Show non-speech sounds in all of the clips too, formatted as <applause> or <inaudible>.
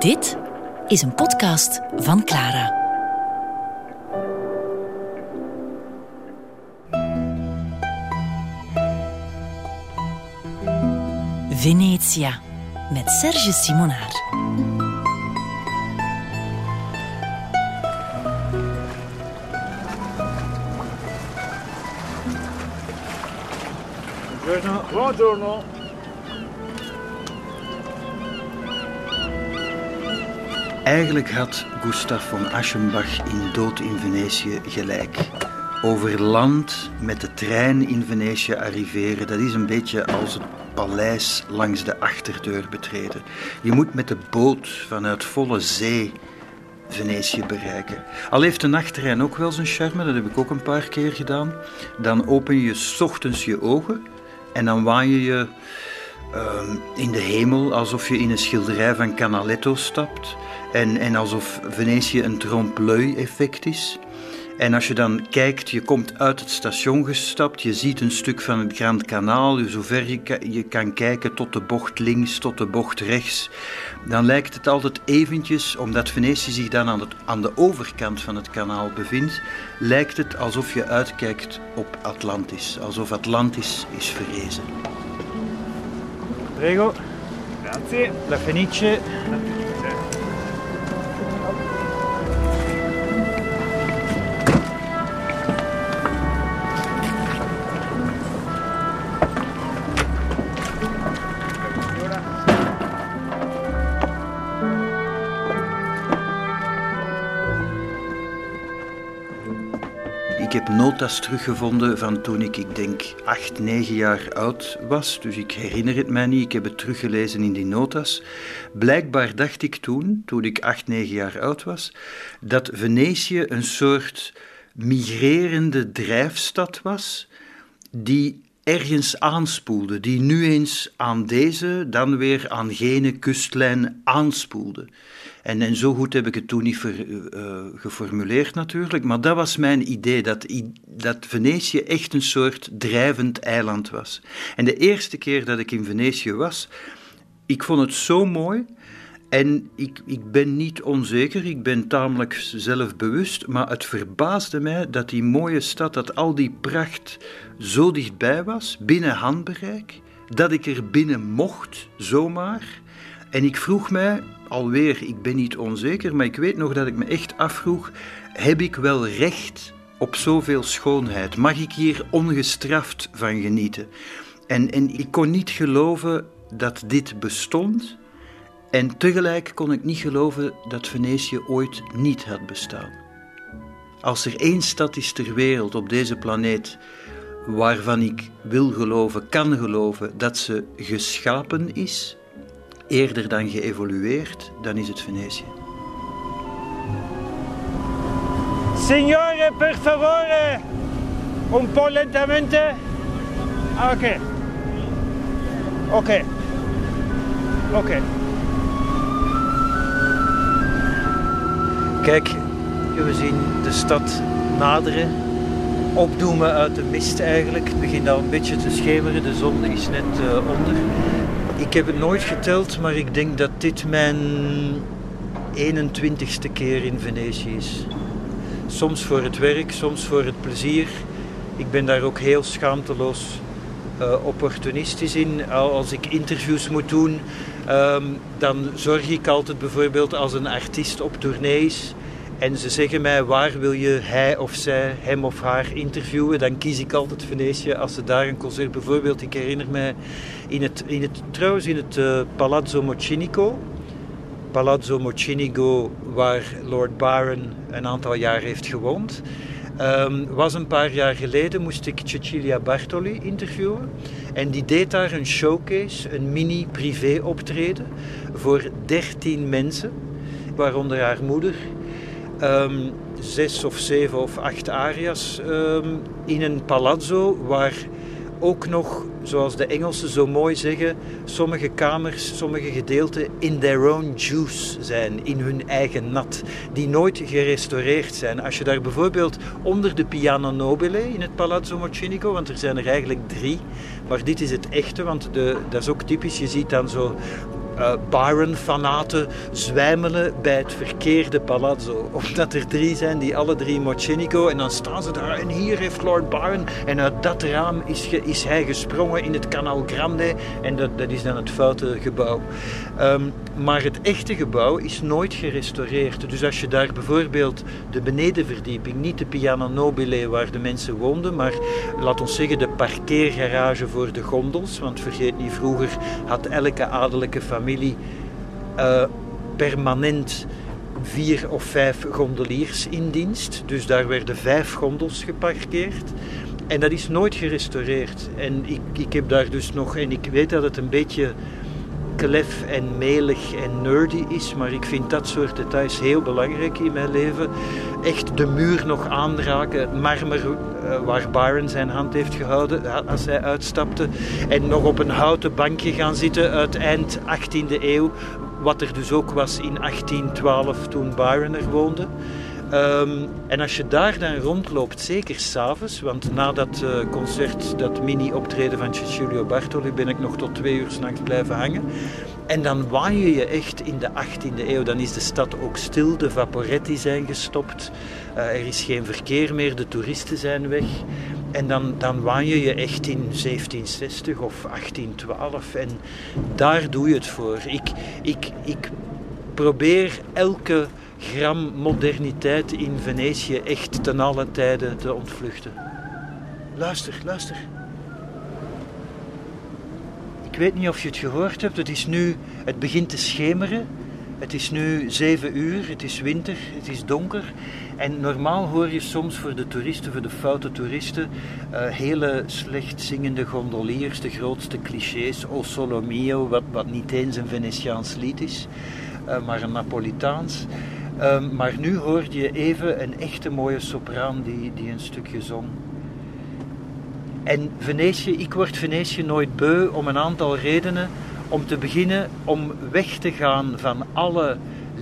Dit is een podcast van Clara. Venetia met Serge Simonaar. Buongiorno. Eigenlijk had Gustav von Aschenbach in Dood in Venetië gelijk. Over land met de trein in Venetië arriveren, dat is een beetje als het paleis langs de achterdeur betreden. Je moet met de boot vanuit volle zee Venetië bereiken. Al heeft de nachttrein ook wel zijn charme, dat heb ik ook een paar keer gedaan. Dan open je ochtends je ogen en dan waai je je ehm, in de hemel alsof je in een schilderij van Canaletto stapt. En, en alsof Venetië een trompe-l'œil effect is. En als je dan kijkt, je komt uit het station gestapt, je ziet een stuk van het Grand Kanaal, zover je, je kan kijken tot de bocht links, tot de bocht rechts, dan lijkt het altijd eventjes, omdat Venetië zich dan aan, het, aan de overkant van het kanaal bevindt, lijkt het alsof je uitkijkt op Atlantis, alsof Atlantis is verrezen. Prego. Grazie. La Fenice. Notas teruggevonden van toen ik, ik denk, acht, negen jaar oud was. Dus ik herinner het mij niet. Ik heb het teruggelezen in die notas. Blijkbaar dacht ik toen, toen ik acht, negen jaar oud was, dat Venetië een soort migrerende drijfstad was die ergens aanspoelde, die nu eens aan deze, dan weer aan gene kustlijn aanspoelde. En, en zo goed heb ik het toen niet ver- eh, geformuleerd natuurlijk, maar dat was mijn idee, dat, dat Venetië echt een soort drijvend eiland was. En de eerste keer dat ik in Venetië was, ik vond het zo mooi en ik, ik ben niet onzeker, ik ben tamelijk zelfbewust, maar het verbaasde mij dat die mooie stad, dat al die pracht zo dichtbij was, binnen handbereik, dat ik er binnen mocht, zomaar. En ik vroeg mij, alweer, ik ben niet onzeker, maar ik weet nog dat ik me echt afvroeg, heb ik wel recht op zoveel schoonheid? Mag ik hier ongestraft van genieten? En, en ik kon niet geloven dat dit bestond. En tegelijk kon ik niet geloven dat Venetië ooit niet had bestaan. Als er één stad is ter wereld op deze planeet waarvan ik wil geloven, kan geloven dat ze geschapen is, eerder dan geëvolueerd, dan is het Venetië. Signore, per favore. Un po' lentamente. Ah, Ok. Ok. Ok. Kijk, we zien de stad naderen. Opdoemen uit de mist eigenlijk. Het begint al een beetje te schemeren. De zon is net eh, onder. Ik heb het nooit geteld, maar ik denk dat dit mijn 21ste keer in Venetië is. Soms voor het werk, soms voor het plezier. Ik ben daar ook heel schaamteloos eh, opportunistisch in. Al- Als ik interviews moet doen, ehm, dan zorg ik altijd bijvoorbeeld als een artiest op tournee is en ze zeggen mij waar wil je hij of zij, hem of haar interviewen, dan kies ik altijd Venetië als ze daar een concert bijvoorbeeld. Ik herinner mij in het, in het, trouwens in het eh, Palazzo Mocinico. Palazzo Mocinigo, waar Lord Byron een aantal jaar heeft gewoond. Ehm, was een paar jaar geleden moest ik Cecilia Bartoli interviewen. En die deed daar een showcase, een mini privé optreden voor 13 mensen, waaronder haar moeder. Ehm, zes of zeven of acht aria's ehm, in een palazzo waar ook nog, zoals de Engelsen zo mooi zeggen, sommige kamers, sommige gedeelten in their own juice zijn, in hun eigen nat, die nooit gerestaureerd zijn. Als je daar bijvoorbeeld onder de Piano Nobile in het Palazzo Mocinico, want er zijn er eigenlijk drie, maar dit is het echte, want de, dat is ook typisch, je ziet dan zo uh, Byron-fanaten zwijmelen bij het verkeerde palazzo. Omdat er drie zijn die alle drie Mocenico en dan staan ze daar en hier heeft Lord Byron en uit dat raam is, is hij gesprongen in het Canal Grande en dat, dat is dan het foute gebouw. Ehm, maar het echte gebouw is nooit gerestaureerd. Dus als je daar bijvoorbeeld de benedenverdieping, niet de Piano Nobile waar de mensen woonden, maar laat ons zeggen de parkeergarage voor de gondels, want vergeet niet, vroeger had elke adellijke familie uh, permanent vier of vijf gondeliers in dienst. Dus daar werden vijf gondels geparkeerd. En dat is nooit gerestaureerd. En ik, ik heb daar dus nog, en ik weet dat het een beetje klef en melig en nerdy is, maar ik vind dat soort details heel belangrijk in mijn leven. Echt de muur nog aanraken, het marmer uh, waar Byron zijn hand heeft gehouden als hij uitstapte. En nog op een houten bankje gaan zitten uit eind 18e eeuw, wat er dus ook was in 1812 toen Byron er woonde. Um, en als je daar dan rondloopt, zeker s'avonds, want na dat uh, concert, dat mini-optreden van Cecilio Bartoli, ben ik nog tot twee uur s'nachts blijven hangen. En dan waai je je echt in de 18e eeuw. Dan is de stad ook stil, de vaporetti zijn gestopt, uh, er is geen verkeer meer, de toeristen zijn weg. En dan, dan waan je je echt in 1760 of 1812 en daar doe je het voor. Ik, ik, ik probeer elke gram moderniteit in Venetië echt ten alle tijden te ontvluchten. Luister, luister. Ik weet niet of je het gehoord hebt, het is nu, het begint te schemeren. Het is nu zeven uur, het is winter, het is donker. En normaal hoor je soms voor de toeristen, voor de foute toeristen, uh, hele slecht zingende gondoliers, de grootste clichés, O Solo Mio, wat, wat niet eens een Venetiaans lied is, maar een Napolitaans. Um, maar nu hoorde je even een echte mooie sopraan die, die een stukje zong. En Venetië, ik word Venetië nooit beu om een aantal redenen. Om te beginnen om weg te gaan van alle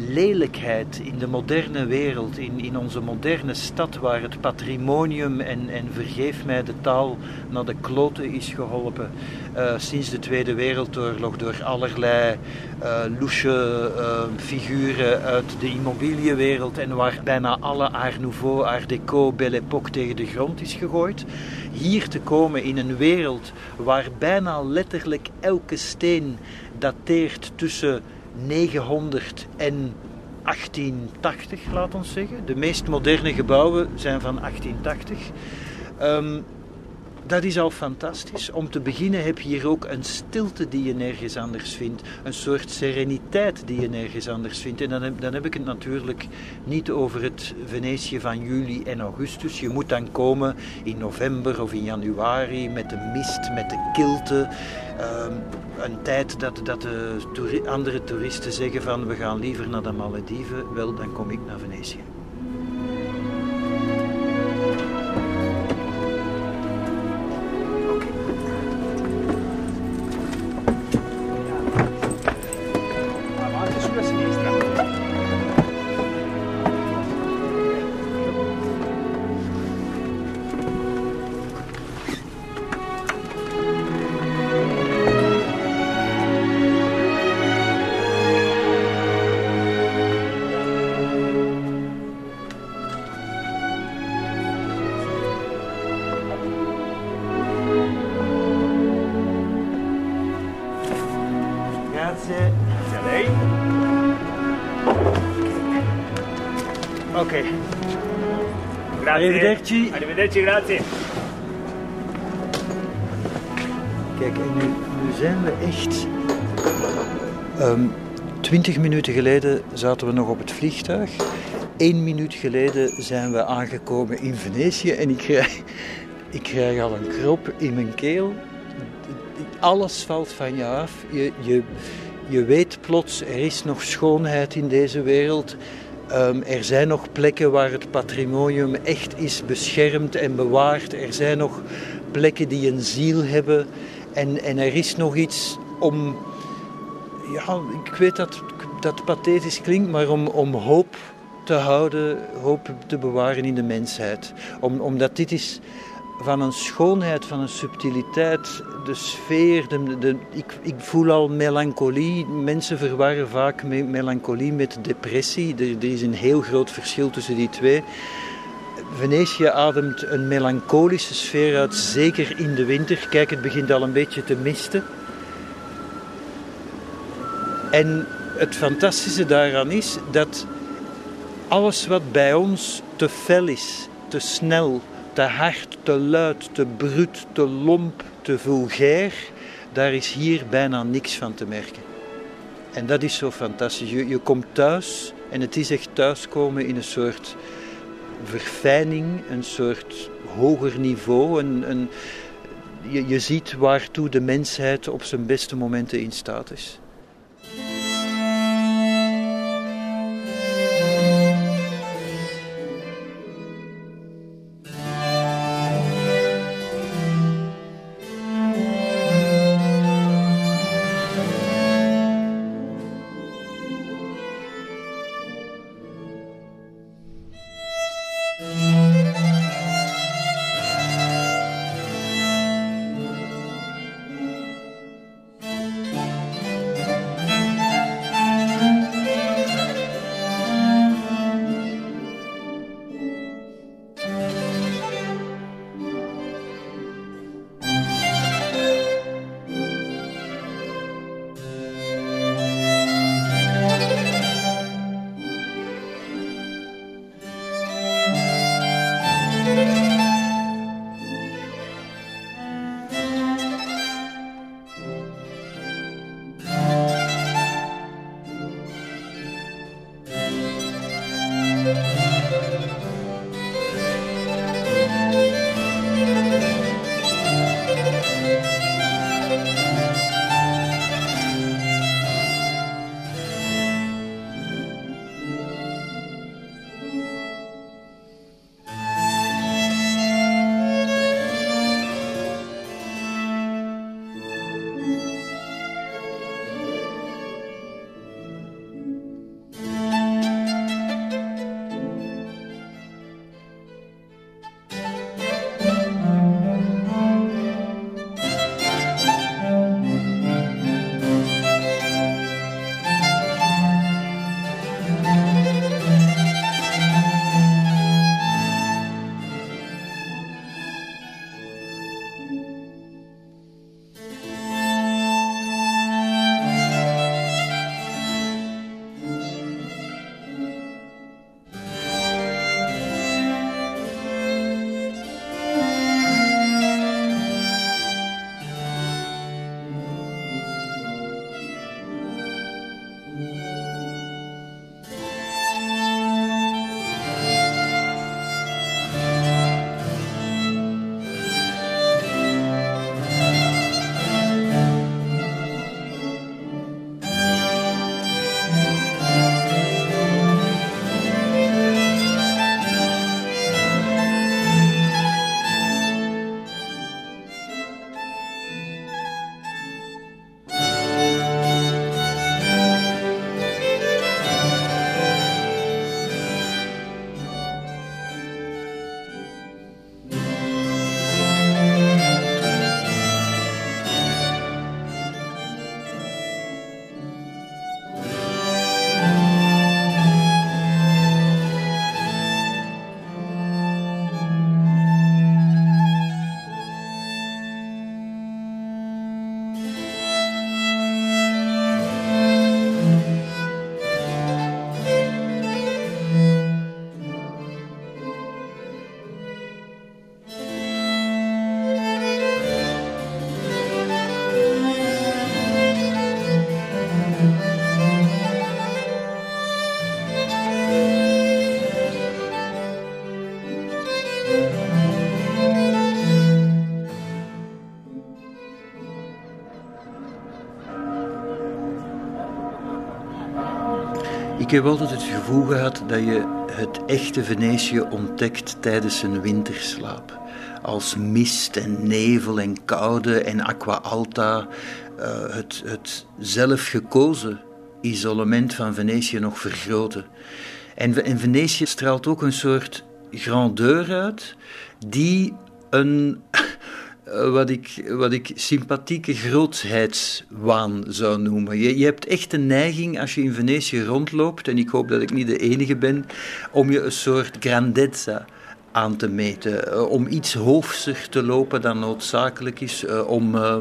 lelijkheid in de moderne wereld, in, in onze moderne stad, waar het patrimonium en, en vergeef mij de taal naar de kloten is geholpen uh, sinds de Tweede Wereldoorlog door allerlei uh, figuren uit de immobiliënwereld en waar bijna alle Art Nouveau, Art Deco, Belle Époque tegen de grond is gegooid. Hier te komen in een wereld waar bijna letterlijk elke steen dateert tussen 900 en 1880, laat ons zeggen. De meest moderne gebouwen zijn van 1880. Um, dat is al fantastisch. Om te beginnen heb je hier ook een stilte die je nergens anders vindt. Een soort sereniteit die je nergens anders vindt. En dan heb, dan heb ik het natuurlijk niet over het Venetië van juli en augustus. Je moet dan komen in november of in januari met de mist, met de kilte. Um, een tijd dat, dat de andere toeristen zeggen van we gaan liever naar de Malediven. Wel, dan kom ik naar Venetië. Arrivederci. Arrivederci, grazie. Kijk, en nu, nu zijn we echt... Um, twintig minuten geleden zaten we nog op het vliegtuig. Eén minuut geleden zijn we aangekomen in Venetië en ik krijg, ik krijg al een krop in mijn keel. Alles valt van je af. Je, je, je weet plots, er is nog schoonheid in deze wereld. Um, er zijn nog plekken waar het patrimonium echt is beschermd en bewaard. Er zijn nog plekken die een ziel hebben. En, en er is nog iets om, ja, ik weet dat dat pathetisch klinkt, maar om, om hoop te houden, hoop te bewaren in de mensheid. Om, omdat dit is van een schoonheid, van een subtiliteit, de sfeer. De, ik, ik, voel al melancholie. Mensen verwarren vaak melancholie met depressie. Er, er, is een heel groot verschil tussen die twee. Venetië ademt een melancholische sfeer uit, zeker in de winter. Kijk, het begint al een beetje te misten. En het fantastische daaraan is dat alles wat bij ons te fel is, te snel, te hard, te luid, te bruut, te lomp, te vulgair, daar is hier bijna niks van te merken. En dat is zo fantastisch. Je, je komt thuis en het is echt thuiskomen in een soort verfijning, een soort hoger niveau. Een, een, je, je ziet waartoe de mensheid op zijn beste momenten in staat is. Ik heb altijd het gevoel gehad dat je het echte Venetië ontdekt tijdens een winterslaap. Als mist en nevel en koude en aqua alta, uh, het, het zelfgekozen isolement van Venetië nog vergroten. En, en Venetië straalt ook een soort grandeur uit, die een wat ik, wat ik sympathieke grootheidswaan zou noemen. Je, je hebt echt een neiging als je in Venetië rondloopt, en ik hoop dat ik niet de enige ben, om je een soort grandezza aan te meten. Uh, om iets hoofser te lopen dan noodzakelijk is. Uh, om uh,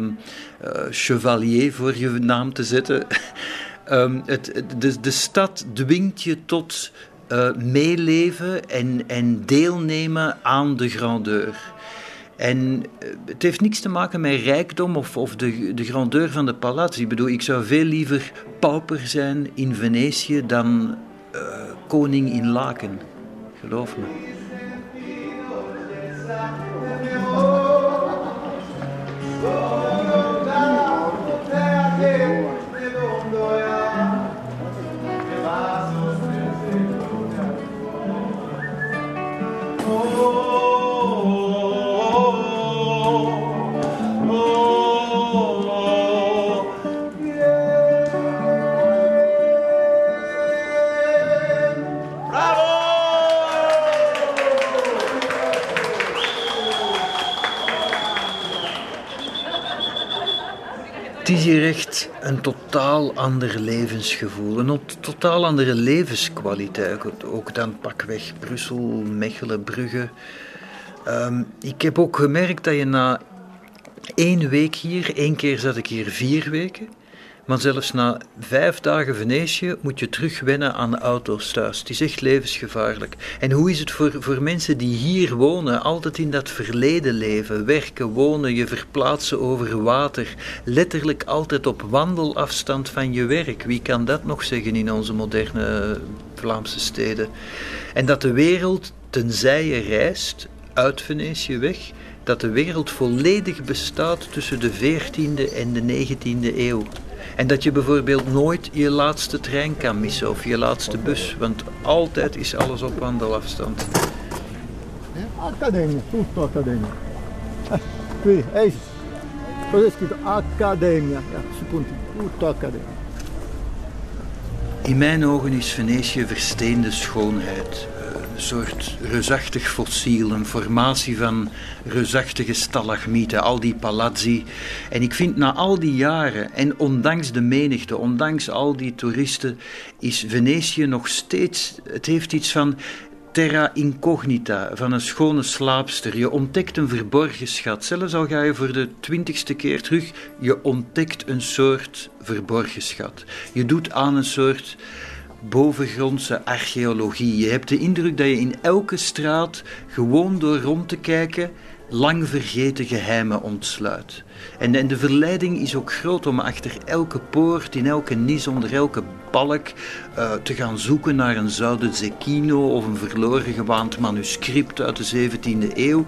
chevalier voor je naam te zetten. <laughs> um, het, de, de stad dwingt je tot meeleven en, en deelnemen aan de grandeur. En het heeft niks te maken met rijkdom of, of de, de grandeur van de palazzi. Ik bedoel, ik zou veel liever pauper zijn in Venetië dan koning in Laken. Geloof me. Het is hier echt een totaal ander levensgevoel, een totaal andere levenskwaliteit. Ook dan pakweg Brussel, Mechelen, Brugge. Um, ik heb ook gemerkt dat je na één week hier, één keer zat ik hier vier weken, maar zelfs na vijf dagen Venetië moet je terugwennen aan de auto's thuis. Het is echt levensgevaarlijk. En hoe is het voor, voor mensen die hier wonen, altijd in dat verleden leven, werken, wonen, je verplaatsen over water, letterlijk altijd op wandelafstand van je werk? Wie kan dat nog zeggen in onze moderne Vlaamse steden? En dat de wereld, tenzij je reist, uit Venetië weg, dat de wereld volledig bestaat tussen de 14e en de 19e eeuw. En dat je bijvoorbeeld nooit je laatste trein kan missen of je laatste bus, want altijd is alles op wandelafstand. Academia, tutto Academia. Qui, cosa è scritto? Accademia, ja, tutto Accademia. <laughs> In mijn ogen is Venetië versteende schoonheid soort reusachtig fossiel, een formatie van reusachtige stalagmieten, al die palazzi. En ik vind na al die jaren, en ondanks de menigte, ondanks al die toeristen, is Venetië nog steeds, het heeft iets van terra incognita, van een schone slaapster. Je ontdekt een verborgen schat. Zelfs al ga je voor de twintigste keer terug, je ontdekt een soort verborgen schat. Je doet aan een soort bovengrondse archeologie. Je hebt de indruk dat je in elke straat, gewoon door rond te kijken, lang vergeten geheimen ontsluit. En, en de verleiding is ook groot om achter elke poort, in elke nis, onder elke balk uh, te gaan zoeken naar een zouden Zecchino of een verloren gewaand manuscript uit de 17e eeuw.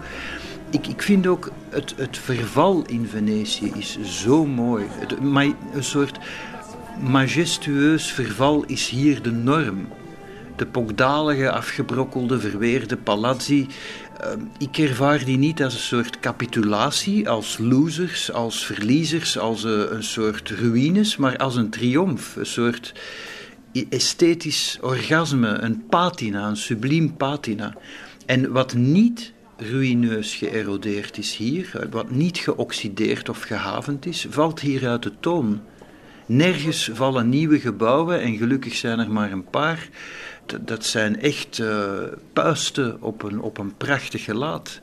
Ik, ik vind ook het, het verval in Venetië is zo mooi. Het, een soort majestueus verval is hier de norm. De pokdalige, afgebrokkelde, verweerde palazzi. Ehm, ik ervaar die niet als een soort capitulatie, als losers, als verliezers, als eh, een soort ruïnes, maar als een triomf, een soort esthetisch orgasme, een patina, een subliem patina. En wat niet ruïneus geërodeerd is hier, wat niet geoxideerd of gehavend is, valt hier uit de toon. Nergens vallen nieuwe gebouwen en gelukkig zijn er maar een paar. Dat zijn echt uh, puisten op een, op een prachtig gelaat.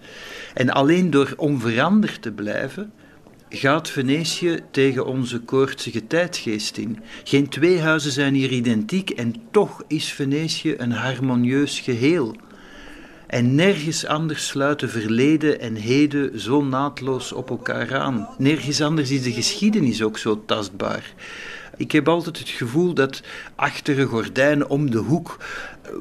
En alleen door onveranderd te blijven, gaat Venetië tegen onze koortsige tijdgeest in. Geen twee huizen zijn hier identiek en toch is Venetië een harmonieus geheel. En nergens anders sluiten verleden en heden zo naadloos op elkaar aan. Nergens anders is de geschiedenis ook zo tastbaar. Ik heb altijd het gevoel dat achter een gordijn om de hoek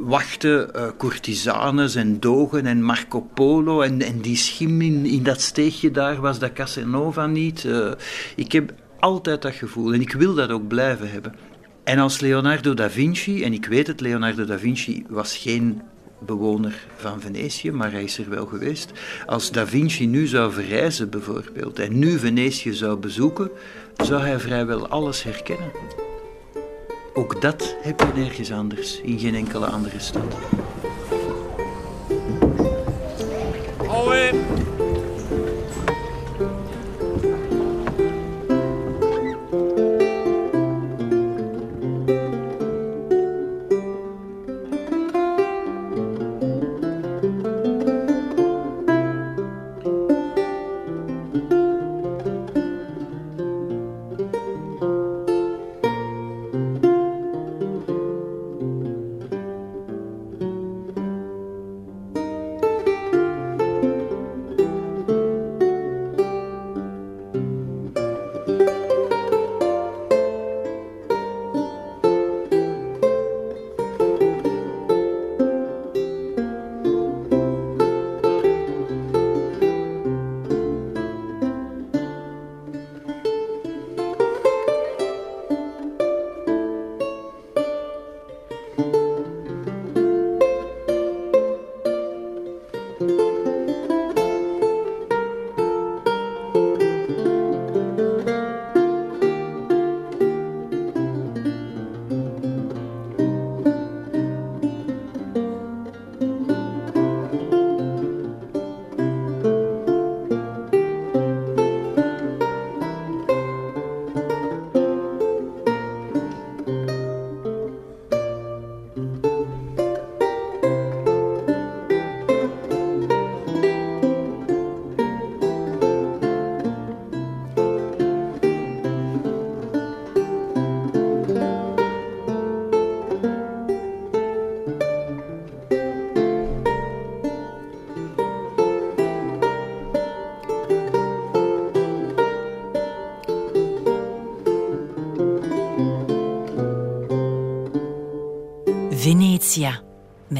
wachten uh, courtisanes en dogen en Marco Polo en, die schim in, in dat steegje daar was dat Casanova niet. Uh, ik heb altijd dat gevoel en ik wil dat ook blijven hebben. En als Leonardo da Vinci, en ik weet het, Leonardo da Vinci was geen bewoner van Venetië, maar hij is er wel geweest. Als Da Vinci nu zou verreizen bijvoorbeeld en nu Venetië zou bezoeken, zou hij vrijwel alles herkennen. Ook dat heb je nergens anders, in geen enkele andere stad. Alweer.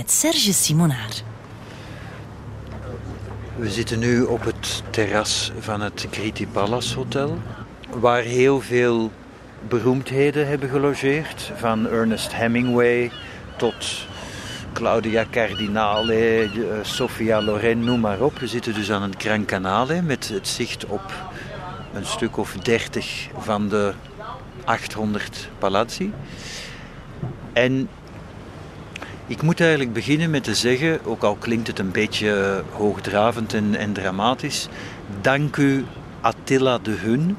Met Serge Simonaar. We zitten nu op het terras van het Griti Palace Hotel, waar heel veel beroemdheden hebben gelogeerd, van Ernest Hemingway tot Claudia Cardinale, eh, Sofia Loren, noem maar op. We zitten dus aan het Gran Canale met het zicht op een stuk of dertig van de 800 palazzi. En ik moet eigenlijk beginnen met te zeggen, ook al klinkt het een beetje hoogdravend en, en dramatisch, dank u Attila de Hun.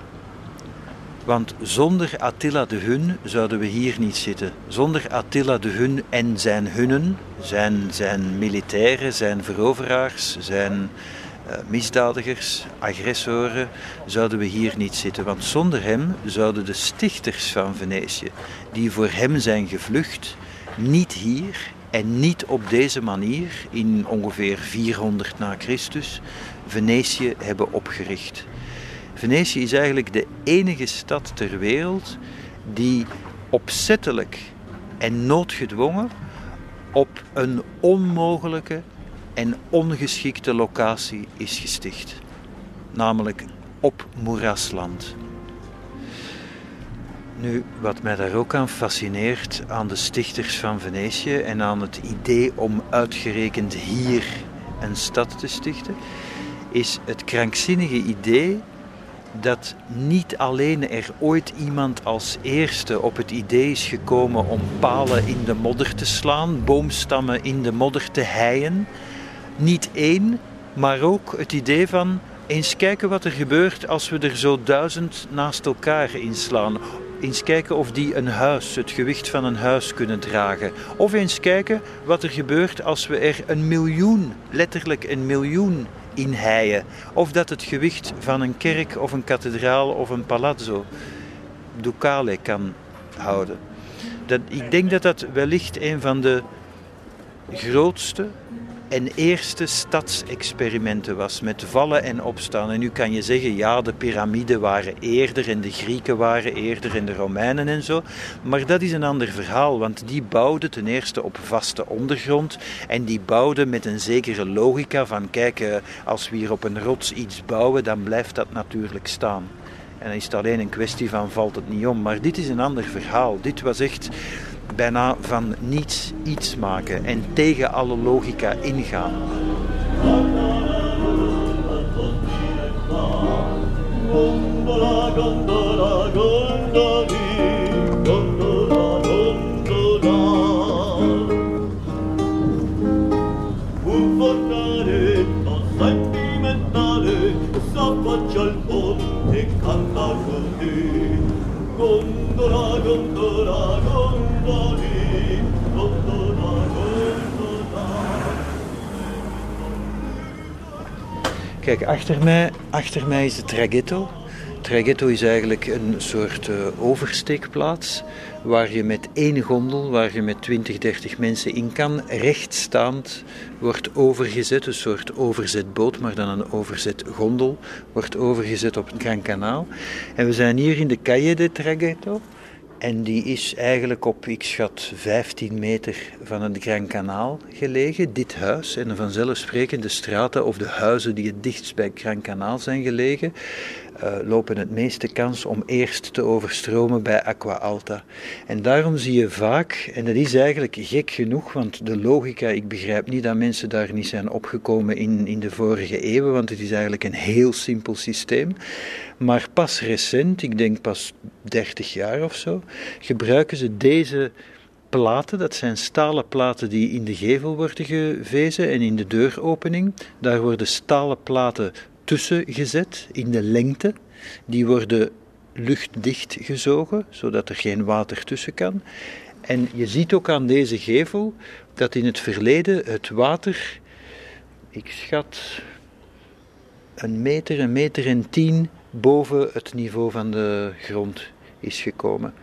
Want zonder Attila de Hun zouden we hier niet zitten. Zonder Attila de Hun en zijn hunnen, zijn, zijn militairen, zijn veroveraars, zijn uh, misdadigers, agressoren, zouden we hier niet zitten. Want zonder hem zouden de stichters van Venetië, die voor hem zijn gevlucht, niet hier en niet op deze manier, in ongeveer 400 na Christus, Venetië hebben opgericht. Venetië is eigenlijk de enige stad ter wereld die opzettelijk en noodgedwongen op een onmogelijke en ongeschikte locatie is gesticht, namelijk op moerasland. Nu, wat mij daar ook aan fascineert, aan de stichters van Venetië en aan het idee om uitgerekend hier een stad te stichten, is het krankzinnige idee dat niet alleen er ooit iemand als eerste op het idee is gekomen om palen in de modder te slaan, boomstammen in de modder te heien, niet één, maar ook het idee van eens kijken wat er gebeurt als we er zo duizend naast elkaar inslaan. Eens kijken of die een huis, het gewicht van een huis kunnen dragen. Of eens kijken wat er gebeurt als we er een miljoen, letterlijk een miljoen in heien. Of dat het gewicht van een kerk of een kathedraal of een palazzo, ducale, kan houden. Dat, ik denk dat dat wellicht een van de grootste en eerste stadsexperimenten was met vallen en opstaan. En nu kan je zeggen, ja, de piramiden waren eerder en de Grieken waren eerder en de Romeinen en zo. Maar dat is een ander verhaal, want die bouwden ten eerste op vaste ondergrond en die bouwden met een zekere logica van, kijk, eh, als we hier op een rots iets bouwen, dan blijft dat natuurlijk staan. En dan is het alleen een kwestie van valt het niet om. Maar dit is een ander verhaal. Dit was echt bijna van niets iets maken en tegen alle logica ingaan. Gondola. Kijk, achter mij, achter mij is het traghetto. Traghetto is eigenlijk een soort uh, oversteekplaats waar je met één gondel, waar je met 20, 30 mensen in kan, rechtstaand wordt overgezet, een soort overzetboot, maar dan een overzetgondel, wordt overgezet op het Gran Kanaal. En we zijn hier in de Calle de Traghetto. En die is eigenlijk op, ik schat, 15 meter van het Gran Kanaal gelegen, dit huis. En de straten of de huizen die het dichtst bij het Gran Kanaal zijn gelegen, lopen het meeste kans om eerst te overstromen bij Aqua Alta. En daarom zie je vaak, en dat is eigenlijk gek genoeg, want de logica, ik begrijp niet dat mensen daar niet zijn opgekomen in, in de vorige eeuwen, want het is eigenlijk een heel simpel systeem. Maar pas recent, ik denk pas 30 jaar of zo, gebruiken ze deze platen, dat zijn stalen platen die in de gevel worden gevezen en in de deuropening. Daar worden stalen platen tussen gezet in de lengte. Die worden luchtdicht gezogen, zodat er geen water tussen kan. En je ziet ook aan deze gevel dat in het verleden het water, ik schat een meter, een meter en tien boven het niveau van de grond is gekomen.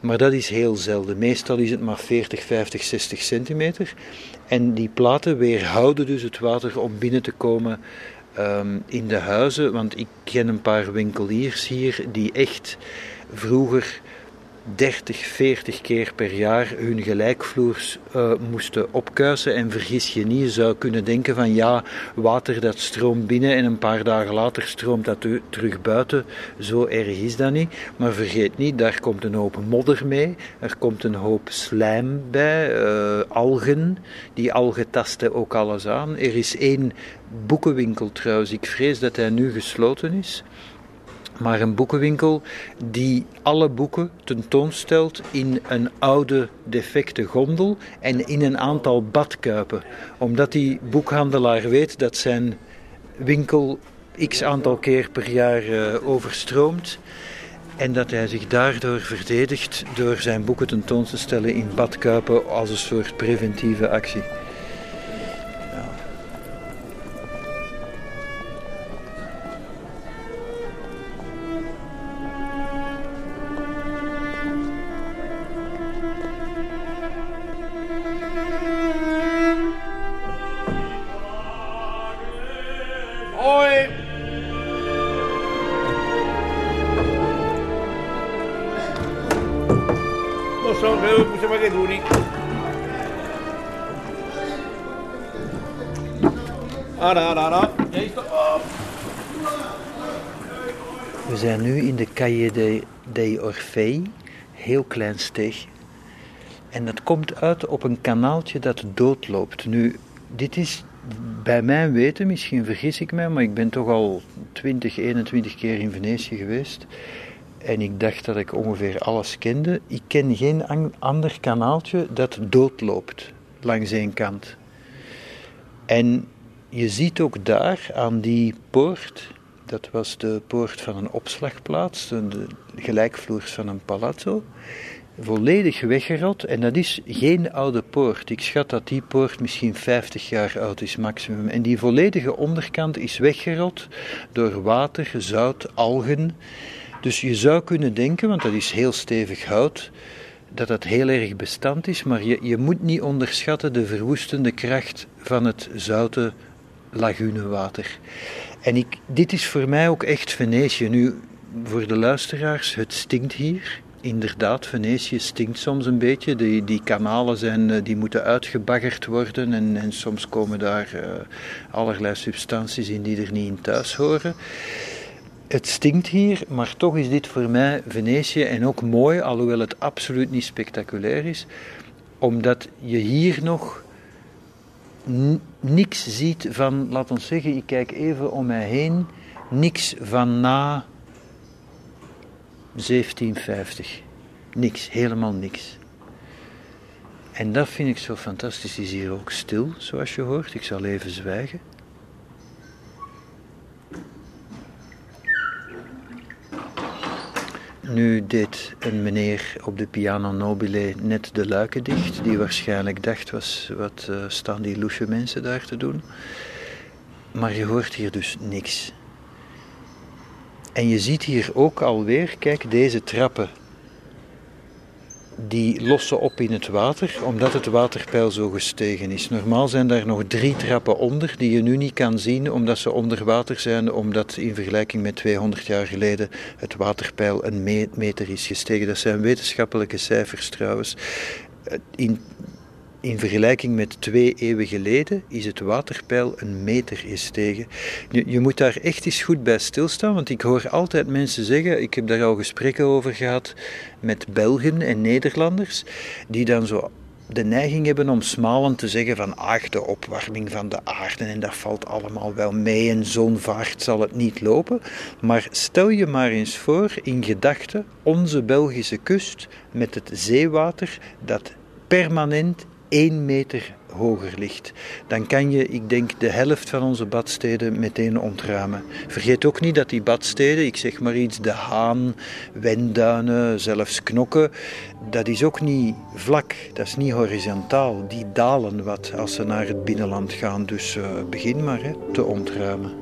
Maar dat is heel zelden. Meestal is het maar 40, 50, 60 centimeter. En die platen weerhouden dus het water om binnen te komen um, in de huizen. Want ik ken een paar winkeliers hier die echt vroeger 30, 40 keer per jaar hun gelijkvloers uh, moesten opkuisen. En vergis je niet, je zou kunnen denken van ja, water dat stroomt binnen en een paar dagen later stroomt dat terug buiten. Zo erg is dat niet. Maar vergeet niet, daar komt een hoop modder mee, er komt een hoop slijm bij, uh, algen. Die algen tasten ook alles aan. Er is één boekenwinkel trouwens, ik vrees dat hij nu gesloten is maar een boekenwinkel die alle boeken tentoonstelt in een oude defecte gondel en in een aantal badkuipen. Omdat die boekhandelaar weet dat zijn winkel x aantal keer per jaar uh, overstroomt. En dat hij zich daardoor verdedigt door zijn boeken tentoon te stellen in badkuipen als een soort preventieve actie. De Orfei, heel klein steegje. En dat komt uit op een kanaaltje dat doodloopt. Nu, dit is bij mijn weten, misschien vergis ik mij, maar ik ben toch al 20, 21 keer in Venetië geweest. En ik dacht dat ik ongeveer alles kende. Ik ken geen ander kanaaltje dat doodloopt langs één kant. En je ziet ook daar aan die poort, dat was de poort van een opslagplaats, de gelijkvloers van een palazzo, volledig weggerot. En dat is geen oude poort. Ik schat dat die poort misschien 50 jaar oud is maximum. En die volledige onderkant is weggerot door water, zout, algen. Dus je zou kunnen denken, want dat is heel stevig hout, dat dat heel erg bestand is, maar je, je moet niet onderschatten de verwoestende kracht van het zoute lagunewater. En ik, dit is voor mij ook echt Venetië. Nu, voor de luisteraars, het stinkt hier. Inderdaad, Venetië stinkt soms een beetje. Die, die kanalen zijn, eh, die moeten uitgebaggerd worden en, en soms komen daar uh, allerlei substanties in die er niet in thuis horen. Het stinkt hier, maar toch is dit voor mij Venetië en ook mooi, alhoewel het absoluut niet spectaculair is, omdat je hier nog niks ziet van, laat ons zeggen, ik kijk even om mij heen, niks van na 1750. Niks, helemaal niks. En dat vind ik zo fantastisch. is hier ook stil, zoals je hoort. Ik zal even zwijgen. Nu deed een meneer op de piano nobile net de luiken dicht, die waarschijnlijk dacht, was, wat uh, staan die loesje mensen daar te doen. Maar je hoort hier dus niks. En je ziet hier ook alweer, kijk, deze trappen die lossen op in het water, omdat het waterpeil zo gestegen is. Normaal zijn daar nog drie trappen onder, die je nu niet kan zien, omdat ze onder water zijn, omdat in vergelijking met 200 jaar geleden het waterpeil een meter is gestegen. Dat zijn wetenschappelijke cijfers trouwens. In in vergelijking met twee eeuwen geleden is het waterpeil een meter gestegen. Je, je moet daar echt eens goed bij stilstaan, want ik hoor altijd mensen zeggen, ik heb daar al gesprekken over gehad met Belgen en Nederlanders, die dan zo de neiging hebben om smalend te zeggen van ach, de opwarming van de aarde en dat valt allemaal wel mee en zo'n vaart zal het niet lopen. Maar stel je maar eens voor in gedachten onze Belgische kust met het zeewater dat permanent 1 meter hoger ligt, dan kan je, ik denk, de helft van onze badsteden meteen ontruimen. Vergeet ook niet dat die badsteden, ik zeg maar iets, de Haan, Wenduinen, zelfs Knokken, dat is ook niet vlak, dat is niet horizontaal. Die dalen wat als ze naar het binnenland gaan, dus uh, begin maar hè, te ontruimen.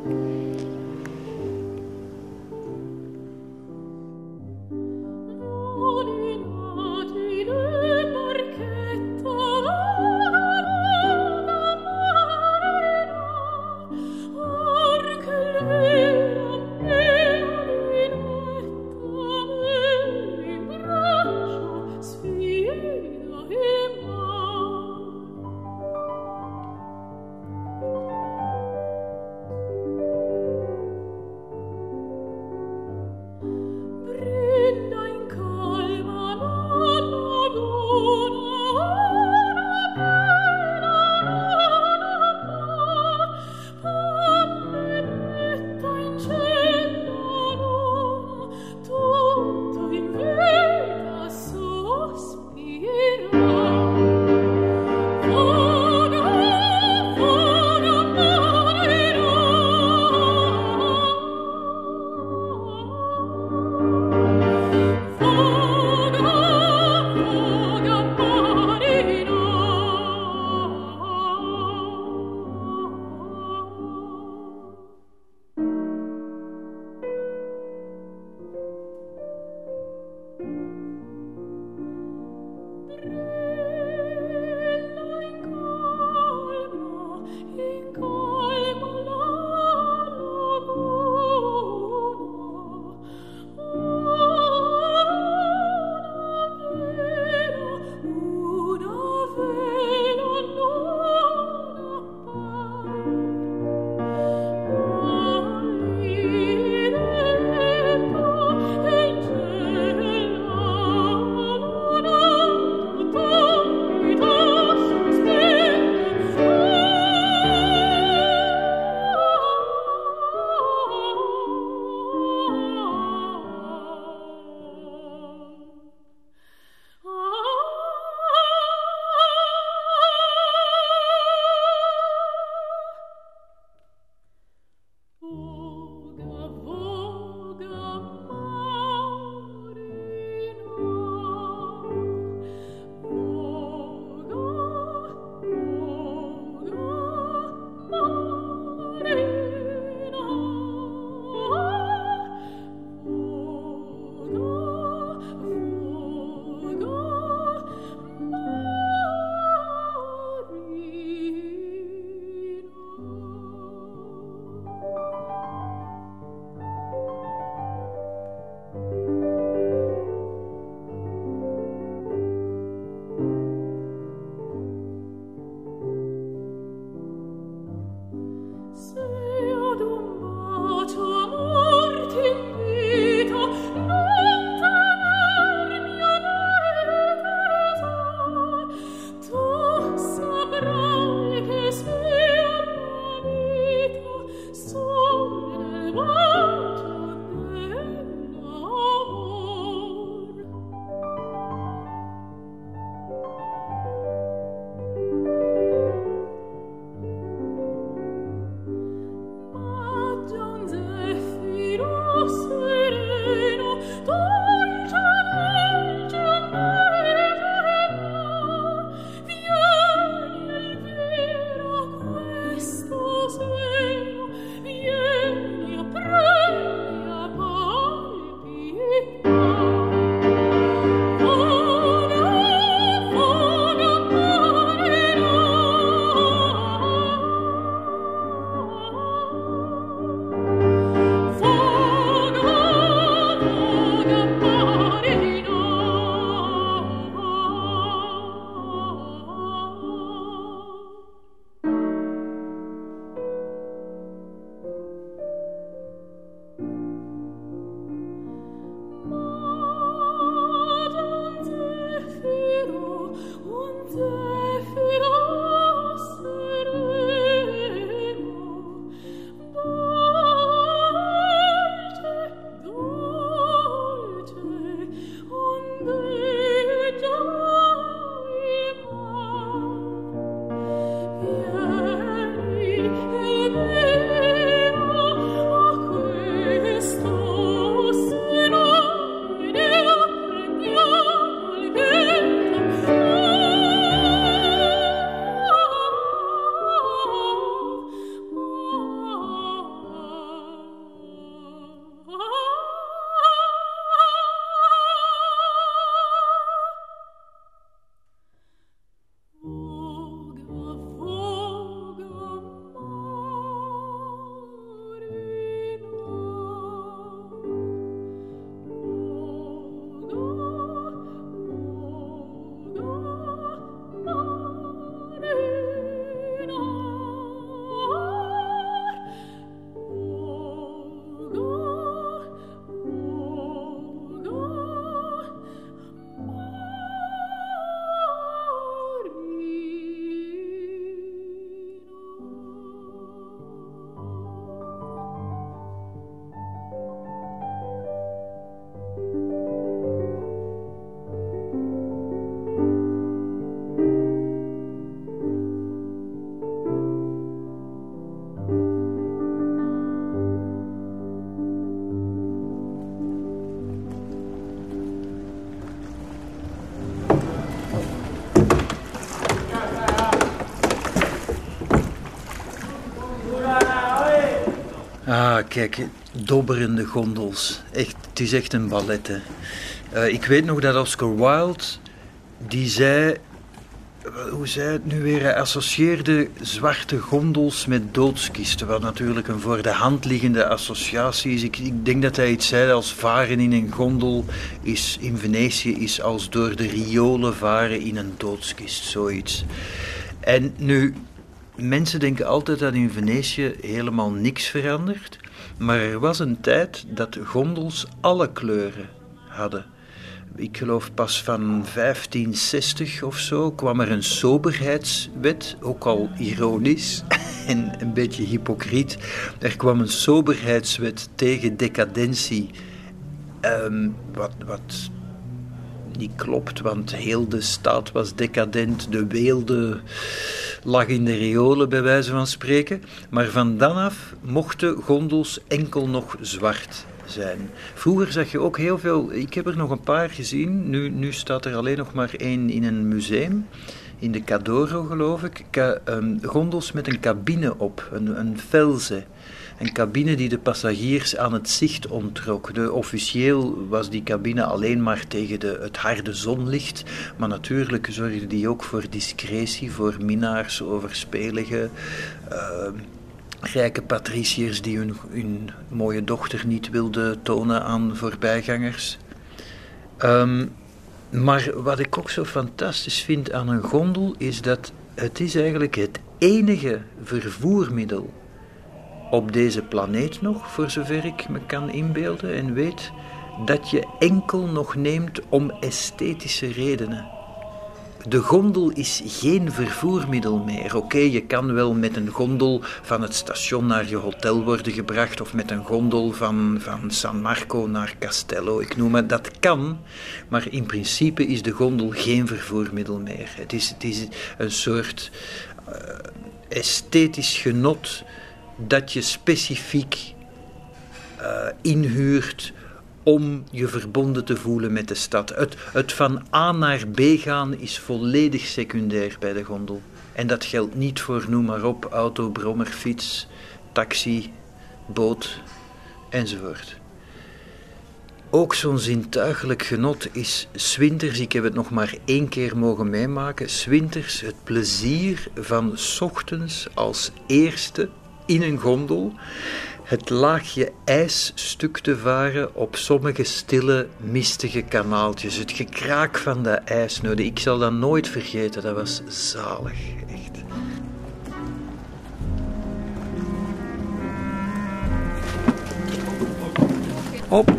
Kijk, dobberende gondels. Echt, het is echt een ballet. Eh, ik weet nog dat Oscar Wilde, die zei, hoe zei het nu weer, hij associeerde zwarte gondels met doodskisten, wat natuurlijk een voor de hand liggende associatie is. Ik, ik denk dat hij iets zei als varen in een gondel is, in Venetië is als door de riolen varen in een doodskist, zoiets. En nu, mensen denken altijd dat in Venetië helemaal niks verandert, maar er was een tijd dat gondels alle kleuren hadden ik geloof pas van 1560 of zo, kwam er een soberheidswet, ook al ironisch <laughs> en een beetje hypocriet. Er kwam een soberheidswet tegen decadentie, ehm, wat, wat niet klopt, want heel de staat was decadent, de weelde lag in de riolen, bij wijze van spreken. Maar van dan af mochten gondels enkel nog zwart zijn. Vroeger zag je ook heel veel, ik heb er nog een paar gezien, nu, nu staat er alleen nog maar één in een museum, in de Cadoro geloof ik, um, gondels met een cabine op, een, een felze. Een cabine die de passagiers aan het zicht ontrok. De, officieel was die cabine alleen maar tegen de, het harde zonlicht, maar natuurlijk zorgde die ook voor discretie, voor minnaars, overspelige. Uh, rijke patriciërs die hun, hun, mooie dochter niet wilden tonen aan voorbijgangers. Um, maar wat ik ook zo fantastisch vind aan een gondel is dat het is eigenlijk het enige vervoermiddel op deze planeet nog, voor zover ik me kan inbeelden en weet, dat je enkel nog neemt om esthetische redenen. De gondel is geen vervoermiddel meer. Oké, je kan wel met een gondel van het station naar je hotel worden gebracht of met een gondel van, van San Marco naar Castello. Ik noem het, dat kan, maar in principe is de gondel geen vervoermiddel meer. Het is, het is een soort uh, esthetisch genot dat je specifiek uh, inhuurt om je verbonden te voelen met de stad. Het, het van A naar B gaan is volledig secundair bij de gondel. En dat geldt niet voor, noem maar op, auto, brommer, fiets, taxi, boot enzovoort. Ook zo'n zintuigelijk genot is swinters, ik heb het nog maar één keer mogen meemaken, swinters het plezier van ochtends als eerste in een gondel het laagje ijs stuk te varen op sommige stille, mistige kanaaltjes. Het gekraak van de ijsnoden. Ik zal dat nooit vergeten, dat was zalig, echt. Op.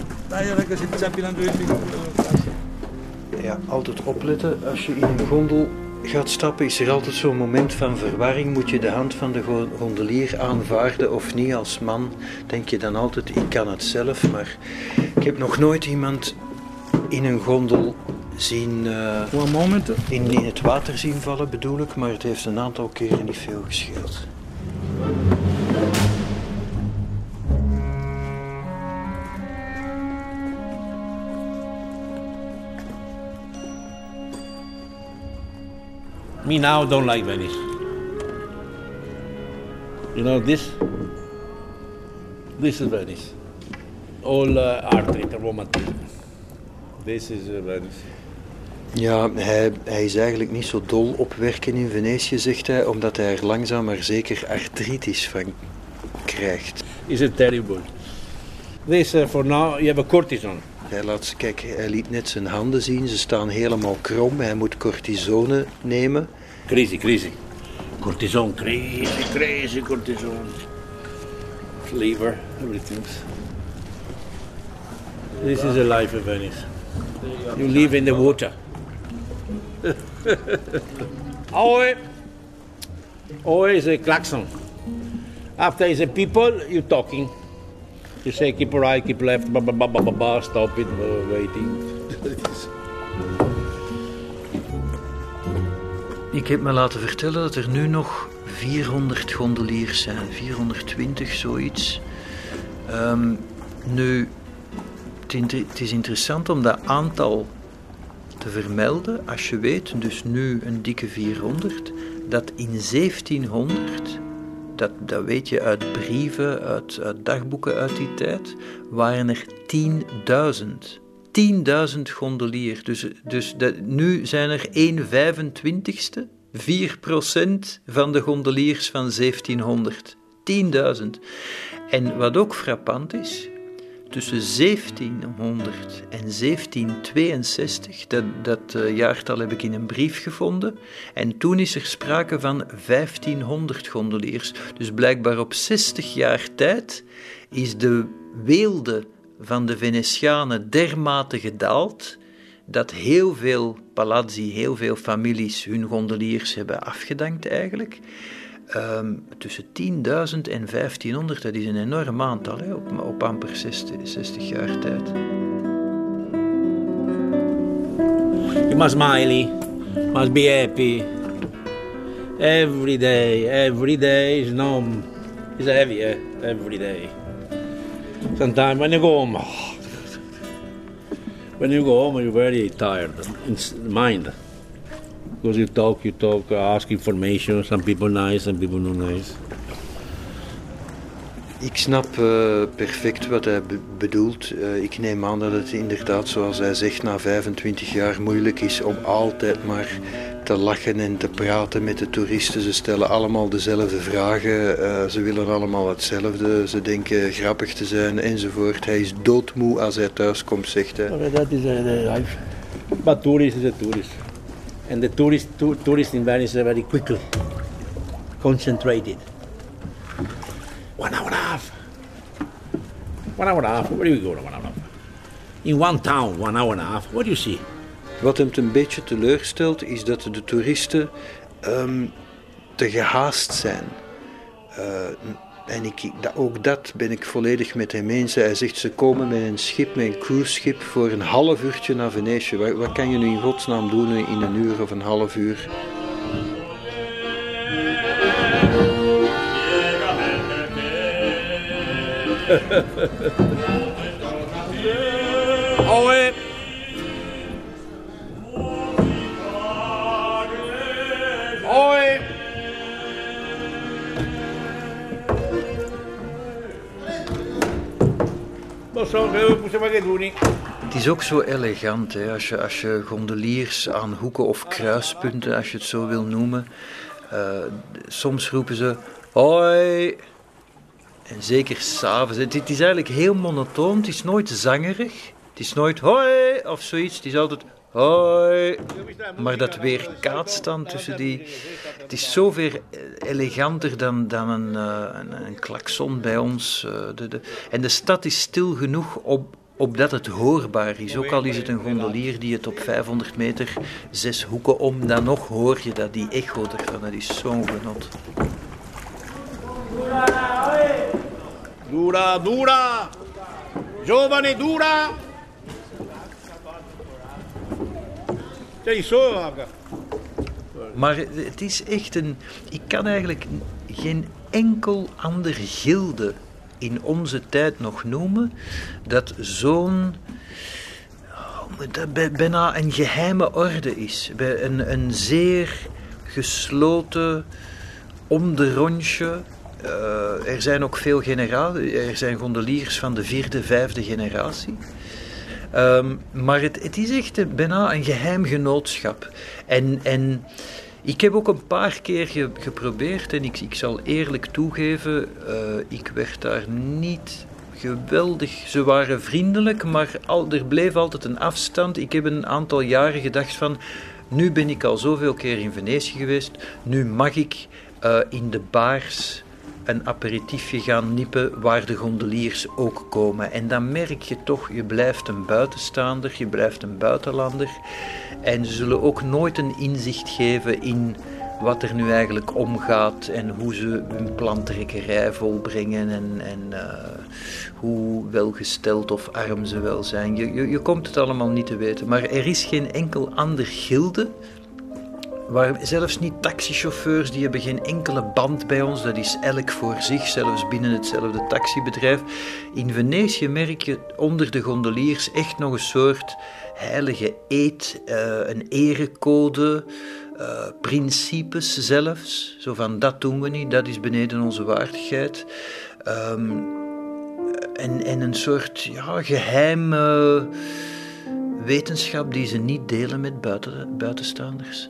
Ja, altijd opletten als je in een gondel gaat stappen, is er altijd zo'n moment van verwarring. Moet je de hand van de gondelier aanvaarden of niet? Als man denk je dan altijd, ik kan het zelf. Maar ik heb nog nooit iemand in een gondel zien... Uh, in, in het water zien vallen, bedoel ik. Maar het heeft een aantal keren niet veel gescheeld. Me now don't like Venice. You know this? This is Venice. All uh, art and romanticism. This is uh, Venice. Ja, hij, hij is eigenlijk niet zo dol op werken in Venetië, zegt hij, omdat hij er langzaam maar zeker artritis van krijgt. Is it terrible? This uh, for now, you have a cortisone. Hij, laat, kijk, hij liet net zijn handen zien, ze staan helemaal krom. Hij moet cortisone nemen. Crazy, crazy. Cortisone, crazy, crazy cortisone. Flavor, everything. This is a life of Venice. You live in the water. <laughs> Oe is a klaxon. After is a people, you talking. You say keep right, keep left, blah, blah, stop it, waiting. <laughs> Ik heb me laten vertellen dat er nu nog 400 gondeliers zijn, 420 zoiets. Um, nu, het is interessant om dat aantal te vermelden als je weet, dus nu een dikke 400, dat in 1700 dat, dat weet je uit brieven, uit, uit dagboeken uit die tijd, waren er 10.000. 10.000 gondeliers. Dus, dus dat, nu zijn er 1 25ste, 4% van de gondeliers van 1700. 10.000. En wat ook frappant is, tussen 1700 en 1762, dat, dat uh, jaartal heb ik in een brief gevonden, en toen is er sprake van 1500 gondeliers. Dus blijkbaar op 60 jaar tijd is de weelde van de Venetianen dermate gedaald dat heel veel palazzi, heel veel families hun gondeliers hebben afgedankt eigenlijk. Um, tussen 10.000 en 1500, dat is een enorm aantal hè, op, op amper 60, 60 jaar tijd. You must smile, must be happy. Every day, every day is no, is heavy, eh? every day. Sometimes when you go home, <laughs> when you go home, you're very tired in mind. Because you talk, you talk, ask information. Some people nice, some people not nice. Ik snap uh, perfect wat hij be bedoelt. Uh, ik neem aan dat het inderdaad, zoals hij zegt, na 25 jaar moeilijk is om altijd maar te lachen en te praten met de toeristen. Ze stellen allemaal dezelfde vragen, uh, ze willen allemaal hetzelfde, ze denken grappig te zijn enzovoort. Hij is doodmoe als hij thuis komt, zegt hij. That is the life. But tourist is a tourist. And the tourist, to, tourist in Venice very quickly concentrated. One hour and a half. One hour and a half. Where do we go? One and a half. In one town, one hour and a half. What do you see? Wat hem een beetje teleurstelt is dat de toeristen um, te gehaast zijn. Uh, en ik, ook dat ben ik volledig met hem eens. Hij zegt ze komen met een schip, met een cruiseschip, voor een half uurtje naar Venetië. Wat, kan je nu in godsnaam doen in een uur of een half uur? Hoi! Het is ook zo elegant, hè? Als, je, als je gondeliers aan hoeken of kruispunten, als je het zo wil noemen. Uh, soms roepen ze hoi. En zeker s'avonds. Het, het is eigenlijk heel monotoon. Het is nooit zangerig. Het is nooit hoi of zoiets. Het is altijd hoi. Maar dat weer kaatst dan tussen die. Het is zoveel eleganter dan, dan een, uh, een, klakson bij ons. Uh, de, de, en de stad is stil genoeg op, opdat het hoorbaar is. Ook al is het een gondelier die het op 500 meter zes hoeken om, dan nog hoor je dat, die echo ervan. Dat is zo'n genot. Dura, dura! Giovane, dura! Sei zo, maar het is echt een. Ik kan eigenlijk geen enkel ander gilde in onze tijd nog noemen dat zo'n. Oh, bijna een geheime orde is. Een, een zeer gesloten, om de rondje. Uh, er zijn ook veel generaties. Er zijn gondeliers van de vierde, vijfde generatie. Um, maar het, het, is echt bijna een geheim genootschap. En, en ik heb ook een paar keer ge, geprobeerd en ik, ik zal eerlijk toegeven, uh, ik werd daar niet geweldig. Ze waren vriendelijk, maar al, er bleef altijd een afstand. Ik heb een aantal jaren gedacht van, nu ben ik al zoveel keer in Venetië geweest, nu mag ik uh, in de baars een aperitiefje gaan nippen waar de gondeliers ook komen. En dan merk je toch, je blijft een buitenstaander, je blijft een buitenlander. En ze zullen ook nooit een inzicht geven in wat er nu eigenlijk omgaat en hoe ze hun plantrekkerij volbrengen en, en uh, hoe welgesteld of arm ze wel zijn. Je, je, je komt het allemaal niet te weten, maar er is geen enkel ander gilde Waar zelfs niet taxichauffeurs, die hebben geen enkele band bij ons. Dat is elk voor zich, zelfs binnen hetzelfde taxibedrijf. In Venetië merk je onder de gondeliers echt nog een soort heilige eed, uh, een erecode. uh, principes zelfs. Zo van dat doen we niet, dat is beneden onze waardigheid. En, en een soort ja, geheime wetenschap die ze niet delen met buiten, buitenstaanders.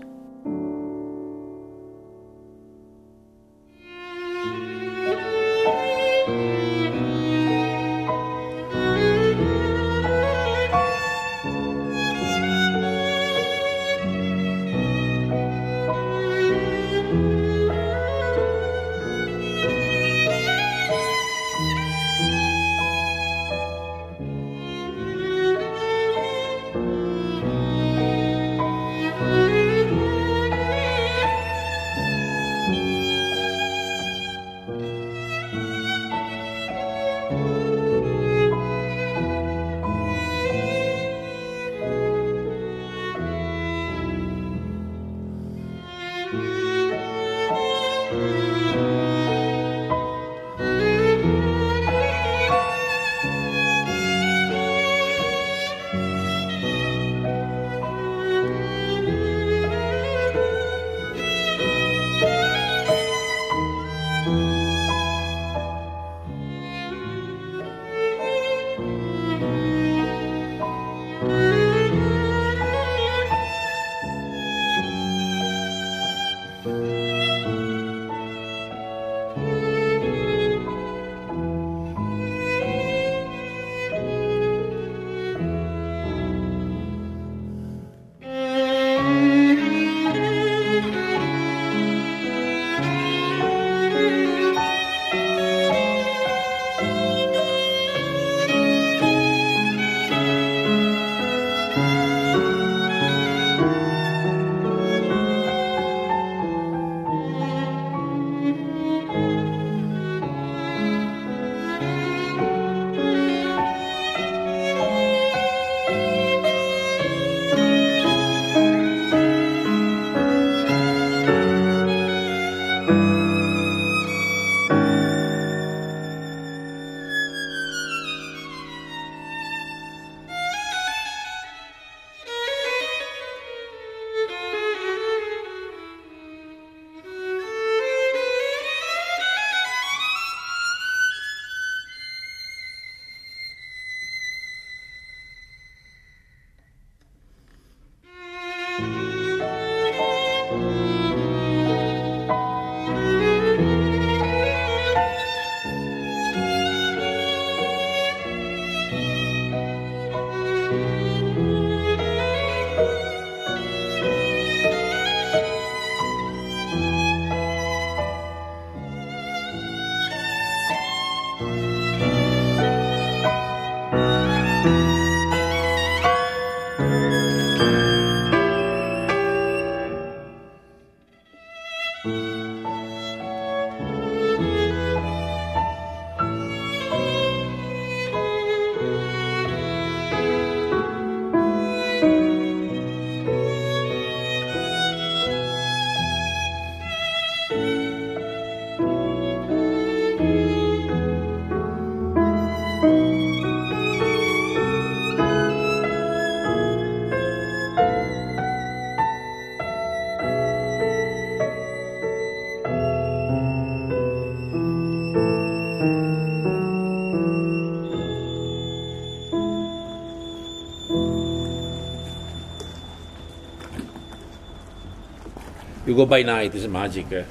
You go by night, it's magic. Eh?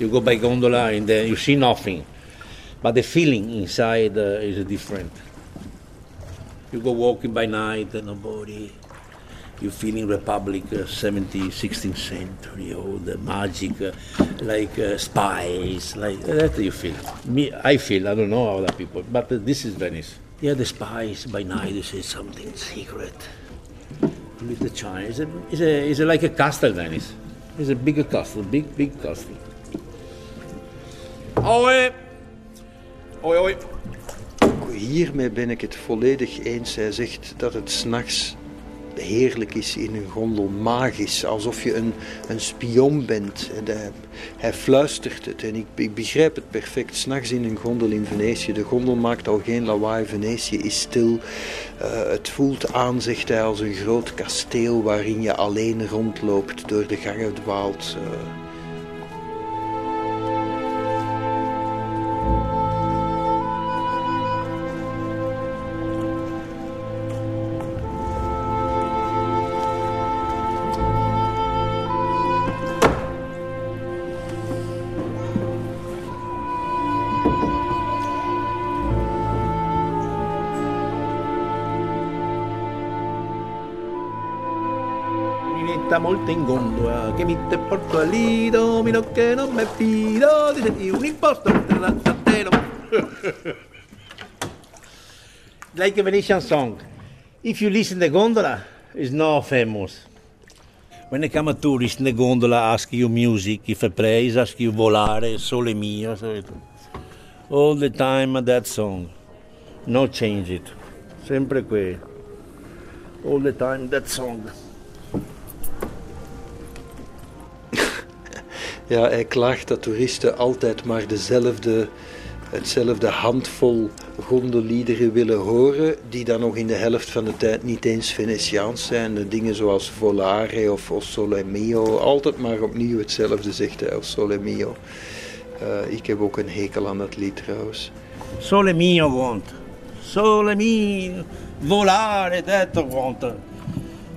You go by gondola and then you see nothing. But the feeling inside uh, is different. You go walking by night, and nobody. You feeling Republic, uh, 17th, 16th century, all the magic, uh, like uh, spice, like that you feel. Me, I feel, I don't know other people, but uh, this is Venice. Yeah, the spies by night, you see something secret. With the China, it's, a, it's, a, it's a, like a castle, Venice. Is a big castle, big, big castle. Hoi! Hoi, hoi. Hiermee ben ik het volledig eens. Hij zegt dat het s'nachts heerlijk is in een gondel, magisch, alsof je een, een spion bent. En hij, fluistert het en ik, begrijp het perfect. S'nachts in een gondel in Venetië, de gondel maakt al geen lawaai, Venetië is stil. Uh, het voelt aan, zegt hij, als een groot kasteel waarin je alleen rondloopt, door de gangen dwaalt. Uh, in gondola che mi te porto al lido, meno che non me fido di sentire un imposto <laughs> like a Venetian song. If you listen the gondola, it's not famous. When they come a tourist in the gondola, ask you music, if a praise, ask you volare, sole mio. So all the time that song. No change it. Sempre qui. All the time that song. Ja, hij klaagt dat toeristen altijd maar dezelfde, hetzelfde handvol gondeliederen willen horen, die dan nog in de helft van de tijd niet eens Venetiaans zijn. De dingen zoals Volare of O Sole Mio, altijd maar opnieuw hetzelfde zegt hij, O Sole Mio. Uh, ik heb ook een hekel aan dat lied trouwens. Sole Mio want. Sole Mio, volare, dat want.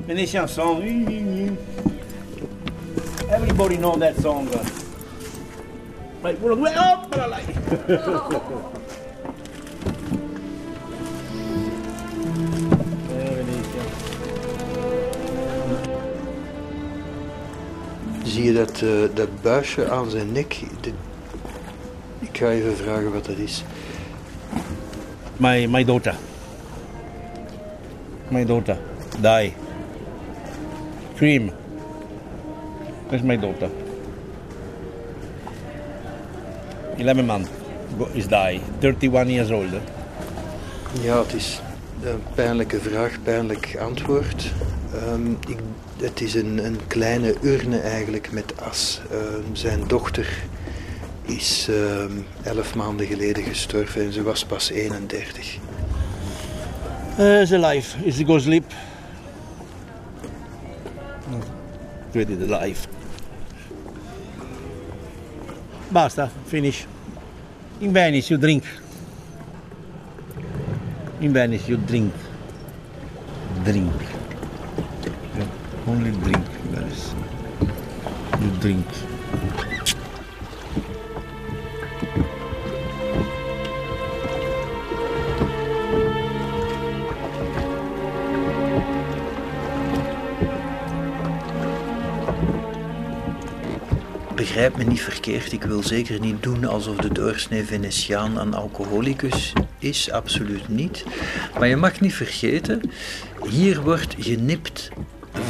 Venetian song. Everybody know that song. Right, we're way up, but I like Zie je dat, uh, dat buisje aan zijn nek? De... Ik ga even vragen wat dat is. My, my daughter. My daughter. Die. Cream. That's my daughter. 11 months is die. 31 years old. Ja, het is een pijnlijke vraag, pijnlijk antwoord. Um, ik, het is een, een, kleine urne eigenlijk met as. Um, zijn dochter is um, elf maanden geleden gestorven en ze was pas 31. Uh, ze life. Is ze go sleep? Ready the life. Basta, finish. In Venice you drink. In Venice you drink. Drink. only drink in Venice. You drink. Begrijp me niet verkeerd. Ik wil zeker niet doen alsof de doorsnee Venetiaan een alcoholicus is. Absoluut niet. Maar je mag niet vergeten, hier wordt genipt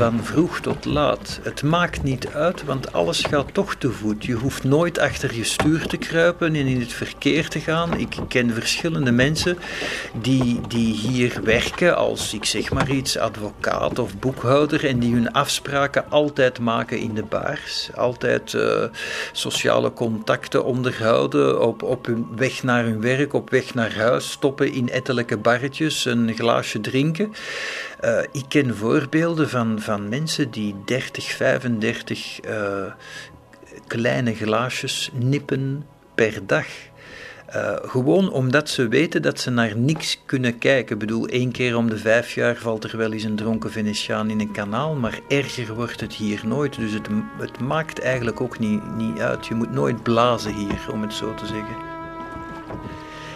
van vroeg tot laat. Het maakt niet uit, want alles gaat toch te voet. Je hoeft nooit achter je stuur te kruipen en in het verkeer te gaan. Ik ken verschillende mensen die, die hier werken als, ik zeg maar iets, advocaat of boekhouder en die hun afspraken altijd maken in de baars. Altijd uh, sociale contacten onderhouden op, op hun weg naar hun werk, op weg naar huis, stoppen in ettelijke barretjes, een glaasje drinken. Uh, ik ken voorbeelden van, van mensen die 30, 35 uh, kleine glaasjes nippen per dag. Uh, gewoon omdat ze weten dat ze naar niks kunnen kijken. Ik bedoel, één keer om de vijf jaar valt er wel eens een dronken Venetiaan in een kanaal, maar erger wordt het hier nooit. Dus het, het maakt eigenlijk ook niet, niet uit. Je moet nooit blazen hier, om het zo te zeggen.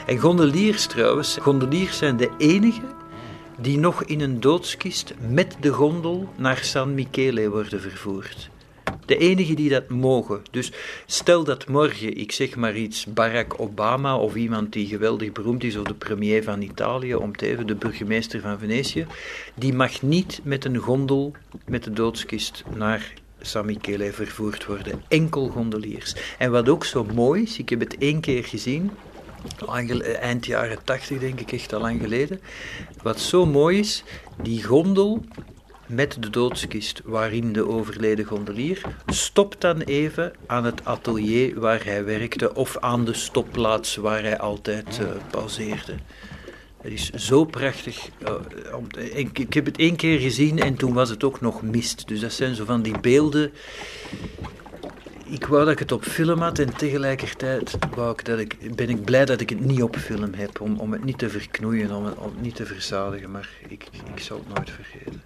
En gondeliers trouwens, gondeliers zijn de enige die nog in een doodskist met de gondel naar San Michele worden vervoerd. De enige die dat mogen. Dus stel dat morgen, ik zeg maar iets, Barack Obama of iemand die geweldig beroemd is, of de premier van Italië, om te even de burgemeester van Venetië, die mag niet met een gondel met de doodskist naar San Michele vervoerd worden. Enkel gondeliers. En wat ook zo mooi is, ik heb het één keer gezien, eind jaren tachtig denk ik, echt al lang geleden. Wat zo mooi is, die gondel met de doodskist waarin de overleden gondelier, stopt dan even aan het atelier waar hij werkte of aan de stopplaats waar hij altijd uh, pauzeerde. Het is zo prachtig. Ik, ik, heb het één keer gezien en toen was het ook nog mist. Dus dat zijn zo van die beelden. Ik wou dat ik het op film had en tegelijkertijd wou ik dat ik, ben ik blij dat ik het niet op film heb. Om, om het niet te verknoeien, om het, om niet te verzadigen. Maar ik, ik zal het nooit vergeten.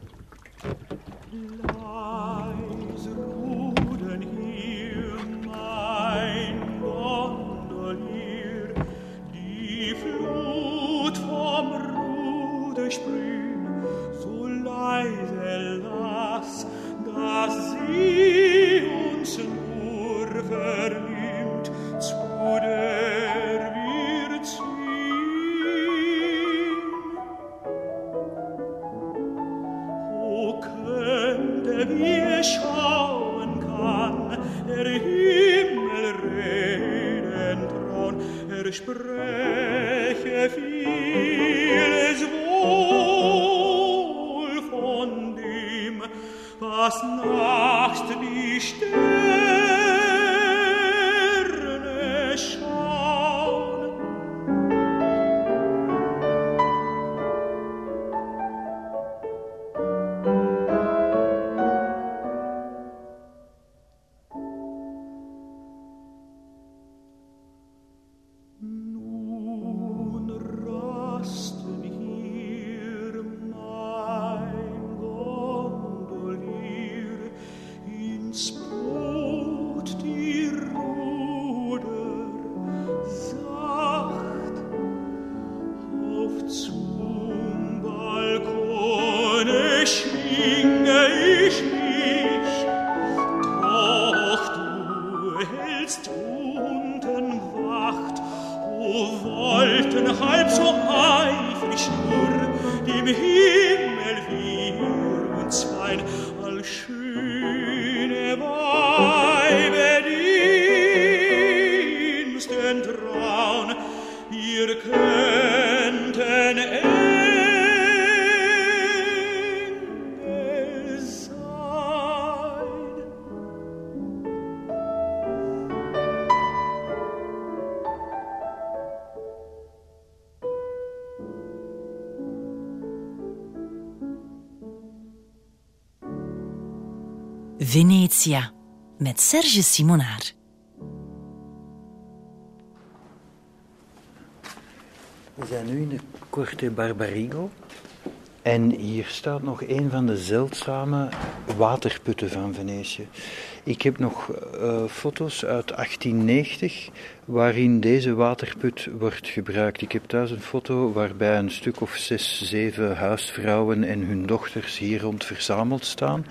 So sie uns er vernimmt, zu Venetia met Serge Simonaar. We zijn nu in de Corte Barbarigo. En hier staat nog een van de zeldzame waterputten van Venetië. Ik heb nog eh, foto's uit 1890 waarin deze waterput wordt gebruikt. Ik heb thuis een foto waarbij een stuk of zes, zeven huisvrouwen en hun dochters hier rond verzameld staan.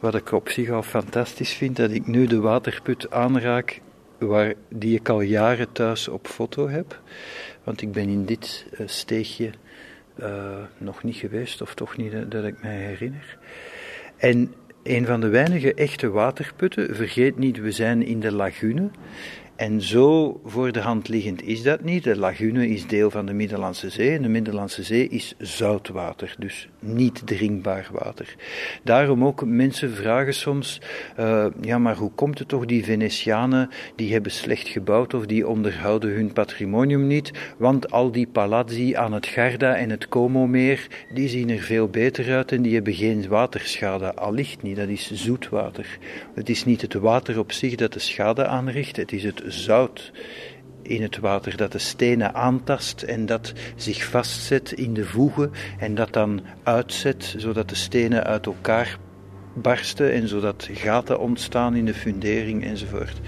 Wat ik op zich al fantastisch vind, dat ik nu de waterput aanraak waar, die ik al jaren thuis op foto heb. Want ik ben in dit uh, steegje uh, nog niet geweest, of toch niet dat, dat ik mij herinner. En een van de weinige echte waterputten, vergeet niet, we zijn in de lagune. En zo voor de hand liggend is dat niet. De lagune is deel van de Middellandse Zee en de Middellandse Zee is zoutwater, dus niet drinkbaar water. Daarom ook mensen vragen soms, uh, ja maar hoe komt het toch die Venetianen, die hebben slecht gebouwd of die onderhouden hun patrimonium niet, want al die palazzi aan het Garda en het Como-meer, die zien er veel beter uit en die hebben geen waterschade. Allicht niet, dat is zoetwater. Het is niet het water op zich dat de schade aanricht, het is het zout in het water dat de stenen aantast en dat zich vastzet in de voegen en dat dan uitzet zodat de stenen uit elkaar barsten en zodat gaten ontstaan in de fundering enzovoort.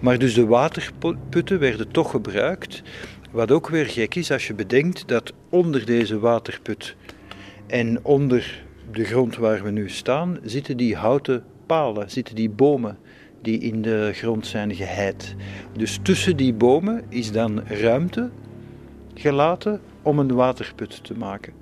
Maar dus de waterputten werden toch gebruikt, wat ook weer gek is als je bedenkt dat onder deze waterput en onder de grond waar we nu staan zitten die houten palen, zitten die bomen die in de grond zijn geheid. Dus tussen die bomen is dan ruimte gelaten om een waterput te maken.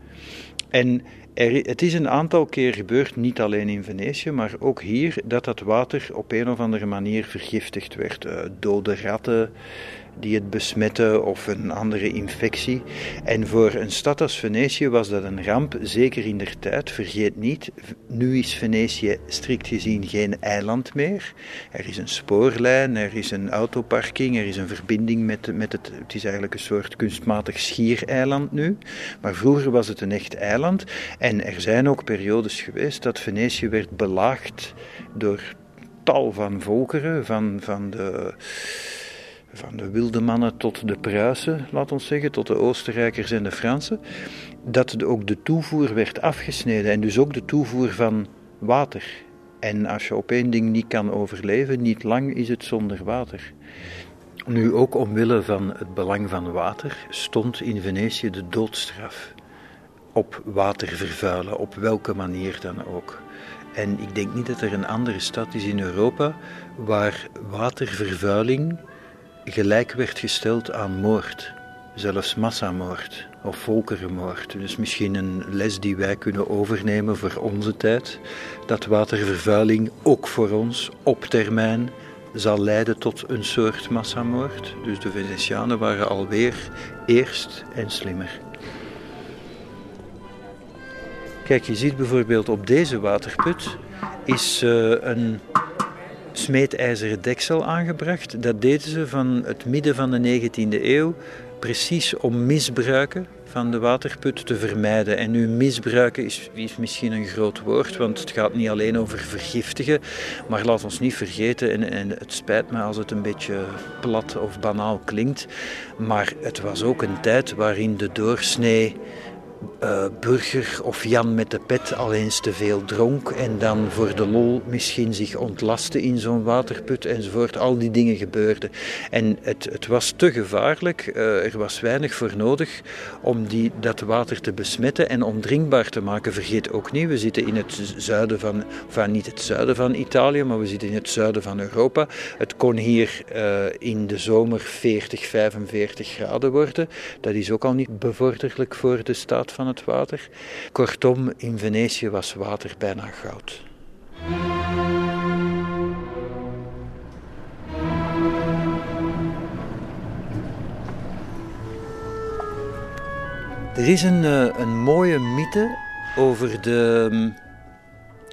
En Er, het is een aantal keer gebeurd, niet alleen in Venetië, maar ook hier, dat dat water op een of andere manier vergiftigd werd. Uh, dode ratten, die het besmetten of een andere infectie. En voor een stad als Venetië was dat een ramp, zeker in der tijd. Vergeet niet, nu is Venetië strikt gezien geen eiland meer. Er is een spoorlijn, er is een autoparking, er is een verbinding met, met het. Het is eigenlijk een soort kunstmatig schiereiland nu. Maar vroeger was het een echt eiland. En er zijn ook periodes geweest dat Venetië werd belaagd door tal van volkeren, van, van de van de wilde mannen tot de Pruisen, laat ons zeggen, tot de Oostenrijkers en de Fransen, dat ook de toevoer werd afgesneden en dus ook de toevoer van water. En als je op één ding niet kan overleven, niet lang is het zonder water. Nu ook omwille van het belang van water stond in Venetië de doodstraf op water vervuilen, op welke manier dan ook. En ik denk niet dat er een andere stad is in Europa waar watervervuiling gelijk werd gesteld aan moord, zelfs massamoord of volkerenmoord. Dus misschien een les die wij kunnen overnemen voor onze tijd, dat watervervuiling ook voor ons op termijn zal leiden tot een soort massamoord. Dus de Venetianen waren alweer eerst en slimmer. Kijk, je ziet bijvoorbeeld op deze waterput is uh, een smeedijzeren deksel aangebracht. Dat deden ze van het midden van de 19e eeuw, precies om misbruiken van de waterput te vermijden. En nu misbruiken is, is, misschien een groot woord, want het gaat niet alleen over vergiftigen, maar laat ons niet vergeten, en, en het spijt me als het een beetje plat of banaal klinkt, maar het was ook een tijd waarin de doorsnee uh, burger of Jan met de pet al eens te veel dronk en dan voor de lol misschien zich ontlastte in zo'n waterput enzovoort. Al die dingen gebeurden. En het, het was te gevaarlijk, uh, er was weinig voor nodig om die, dat water te besmetten en ondrinkbaar te maken. Vergeet ook niet, we zitten in het zuiden van, enfin niet het zuiden van Italië, maar we zitten in het zuiden van Europa. Het kon hier uh, in de zomer 40, 45 graden worden. Dat is ook al niet bevorderlijk voor de staat van het water. Kortom, in Venetië was water bijna goud. Er is een, eh, een mooie mythe over de mm,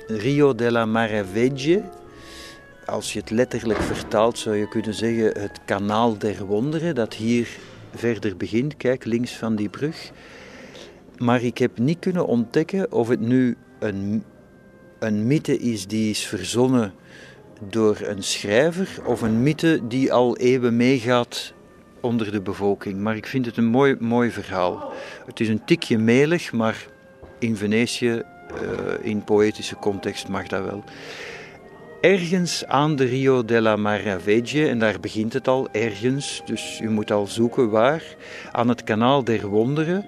Rio della Maravegge. Als je het letterlijk vertaalt zou je kunnen zeggen het kanaal der wonderen dat hier verder begint. Kijk, links van die brug. Maar ik heb niet kunnen ontdekken of het nu een, een mythe is die is verzonnen door een schrijver of een mythe die al eeuwen meegaat onder de bevolking. Maar ik vind het een mooi, mooi verhaal. Het is een tikje melig, maar in Venetië, uh, in poëtische context, mag dat wel. Ergens aan de Rio della Maravegge, en daar begint het al, ergens, dus u moet al zoeken waar, aan het kanaal der wonderen,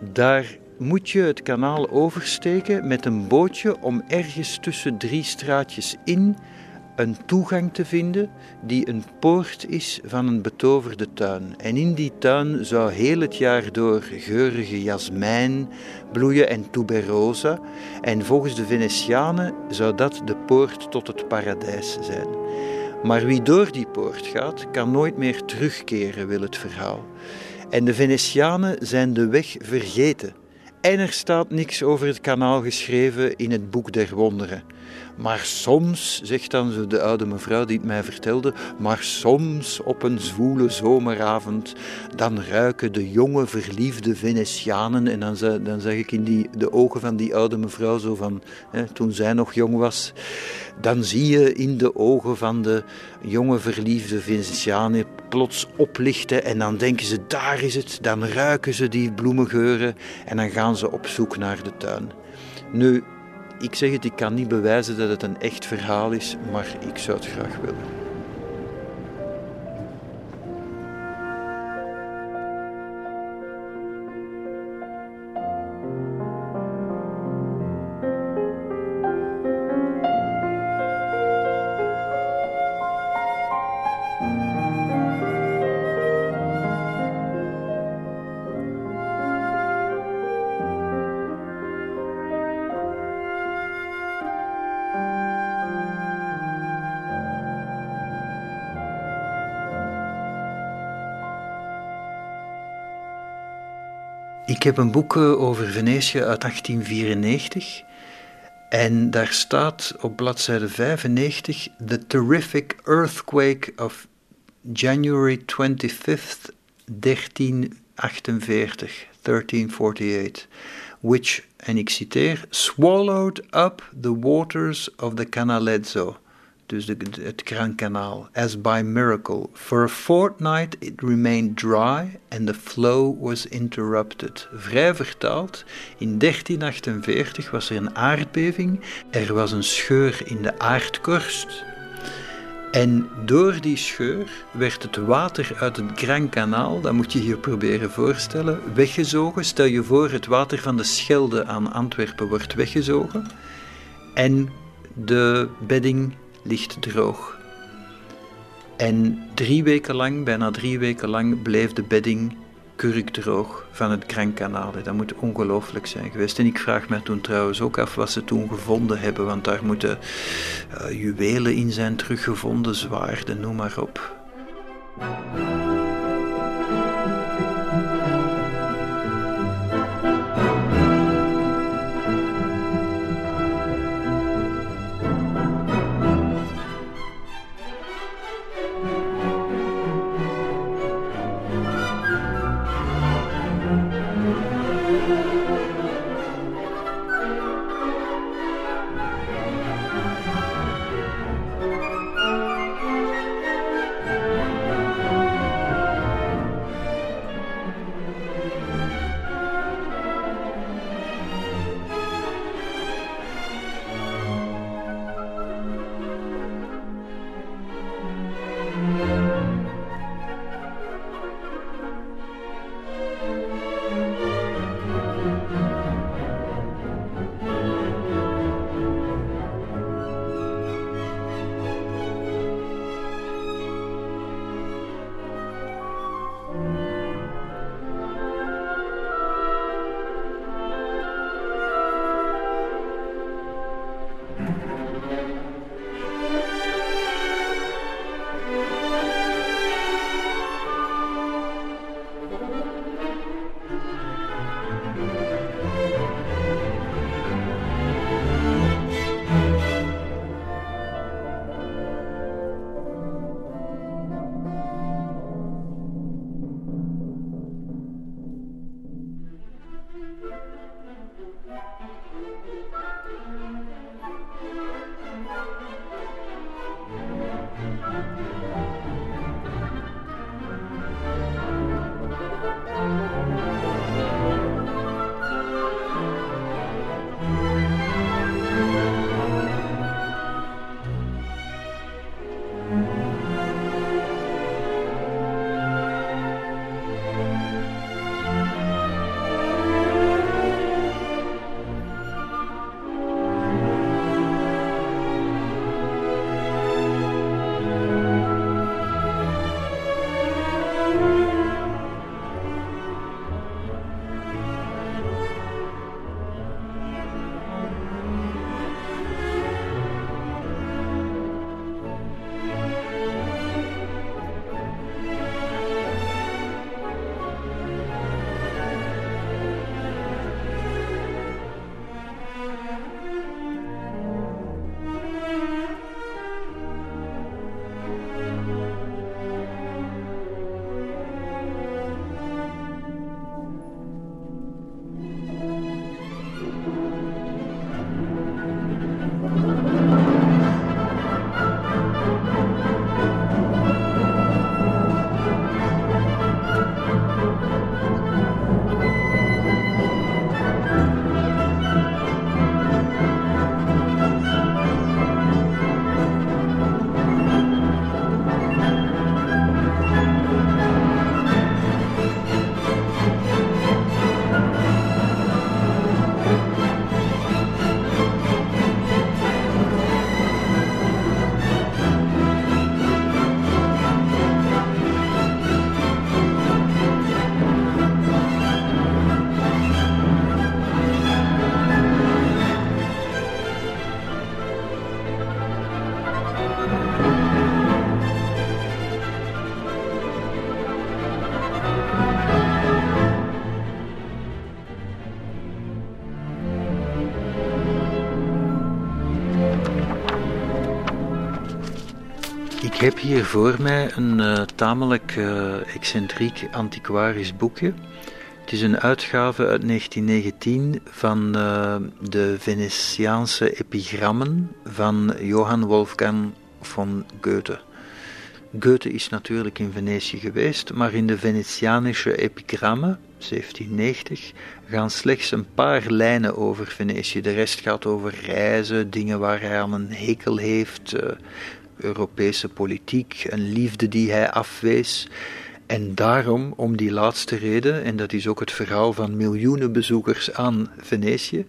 daar moet je het kanaal oversteken met een bootje om ergens tussen drie straatjes in een toegang te vinden die een poort is van een betoverde tuin. En in die tuin zou heel het jaar door geurige jasmijn bloeien en tuberosa. En volgens de Venetianen zou dat de poort tot het paradijs zijn. Maar wie door die poort gaat, kan nooit meer terugkeren, wil het verhaal. En de Venetianen zijn de weg vergeten. En er staat niks over het kanaal geschreven in het boek der wonderen. Maar soms, zegt dan de oude mevrouw die het mij vertelde, maar soms op een zwoele zomeravond, dan ruiken de jonge verliefde Venetianen, en dan, dan zeg ik in die, de ogen van die oude mevrouw zo van, hè, toen zij nog jong was, dan zie je in de ogen van de jonge verliefde Venetianen plots oplichten en dan denken ze, daar is het, dan ruiken ze die bloemengeuren en dan gaan ze op zoek naar de tuin. Nu, ik zeg het, ik kan niet bewijzen dat het een echt verhaal is, maar ik zou het graag willen. Ik heb een boek over Venetië uit 1894. En daar staat op bladzijde 95: The terrific earthquake of January 25th, 1348, 1348, which, en ik citeer, swallowed up the waters of the Canalezzo dus het Grand Kanaal, as by miracle. For a fortnight it remained dry and the flow was interrupted. Vrij vertaald, in 1348 was er een aardbeving, er was een scheur in de aardkorst. En door die scheur werd het water uit het Grand Kanaal, dat moet je je proberen voorstellen, weggezogen. Stel je voor, het water van de Schelde aan Antwerpen wordt weggezogen. En de bedding ligt droog. En drie weken lang, bijna drie weken lang, bleef de bedding kurkdroog van het Grand Canal. Dat moet ongelooflijk zijn geweest. En ik vraag me toen trouwens ook af wat ze toen gevonden hebben, want daar moeten uh, juwelen in zijn teruggevonden, zwaarden, noem maar op. heb hier voor mij een uh, tamelijk uh, excentriek antiquarisch boekje. Het is een uitgave uit 1919 van uh, de Venetiaanse epigrammen van Johann Wolfgang von Goethe. Goethe is natuurlijk in Venetië geweest, maar in de Venetianische epigrammen, 1790, gaan slechts een paar lijnen over Venetië. De rest gaat over reizen, dingen waar hij aan een hekel heeft, Europese politiek, een liefde die hij afwees. En daarom, om die laatste reden, en dat is ook het verhaal van miljoenen bezoekers aan Venetië,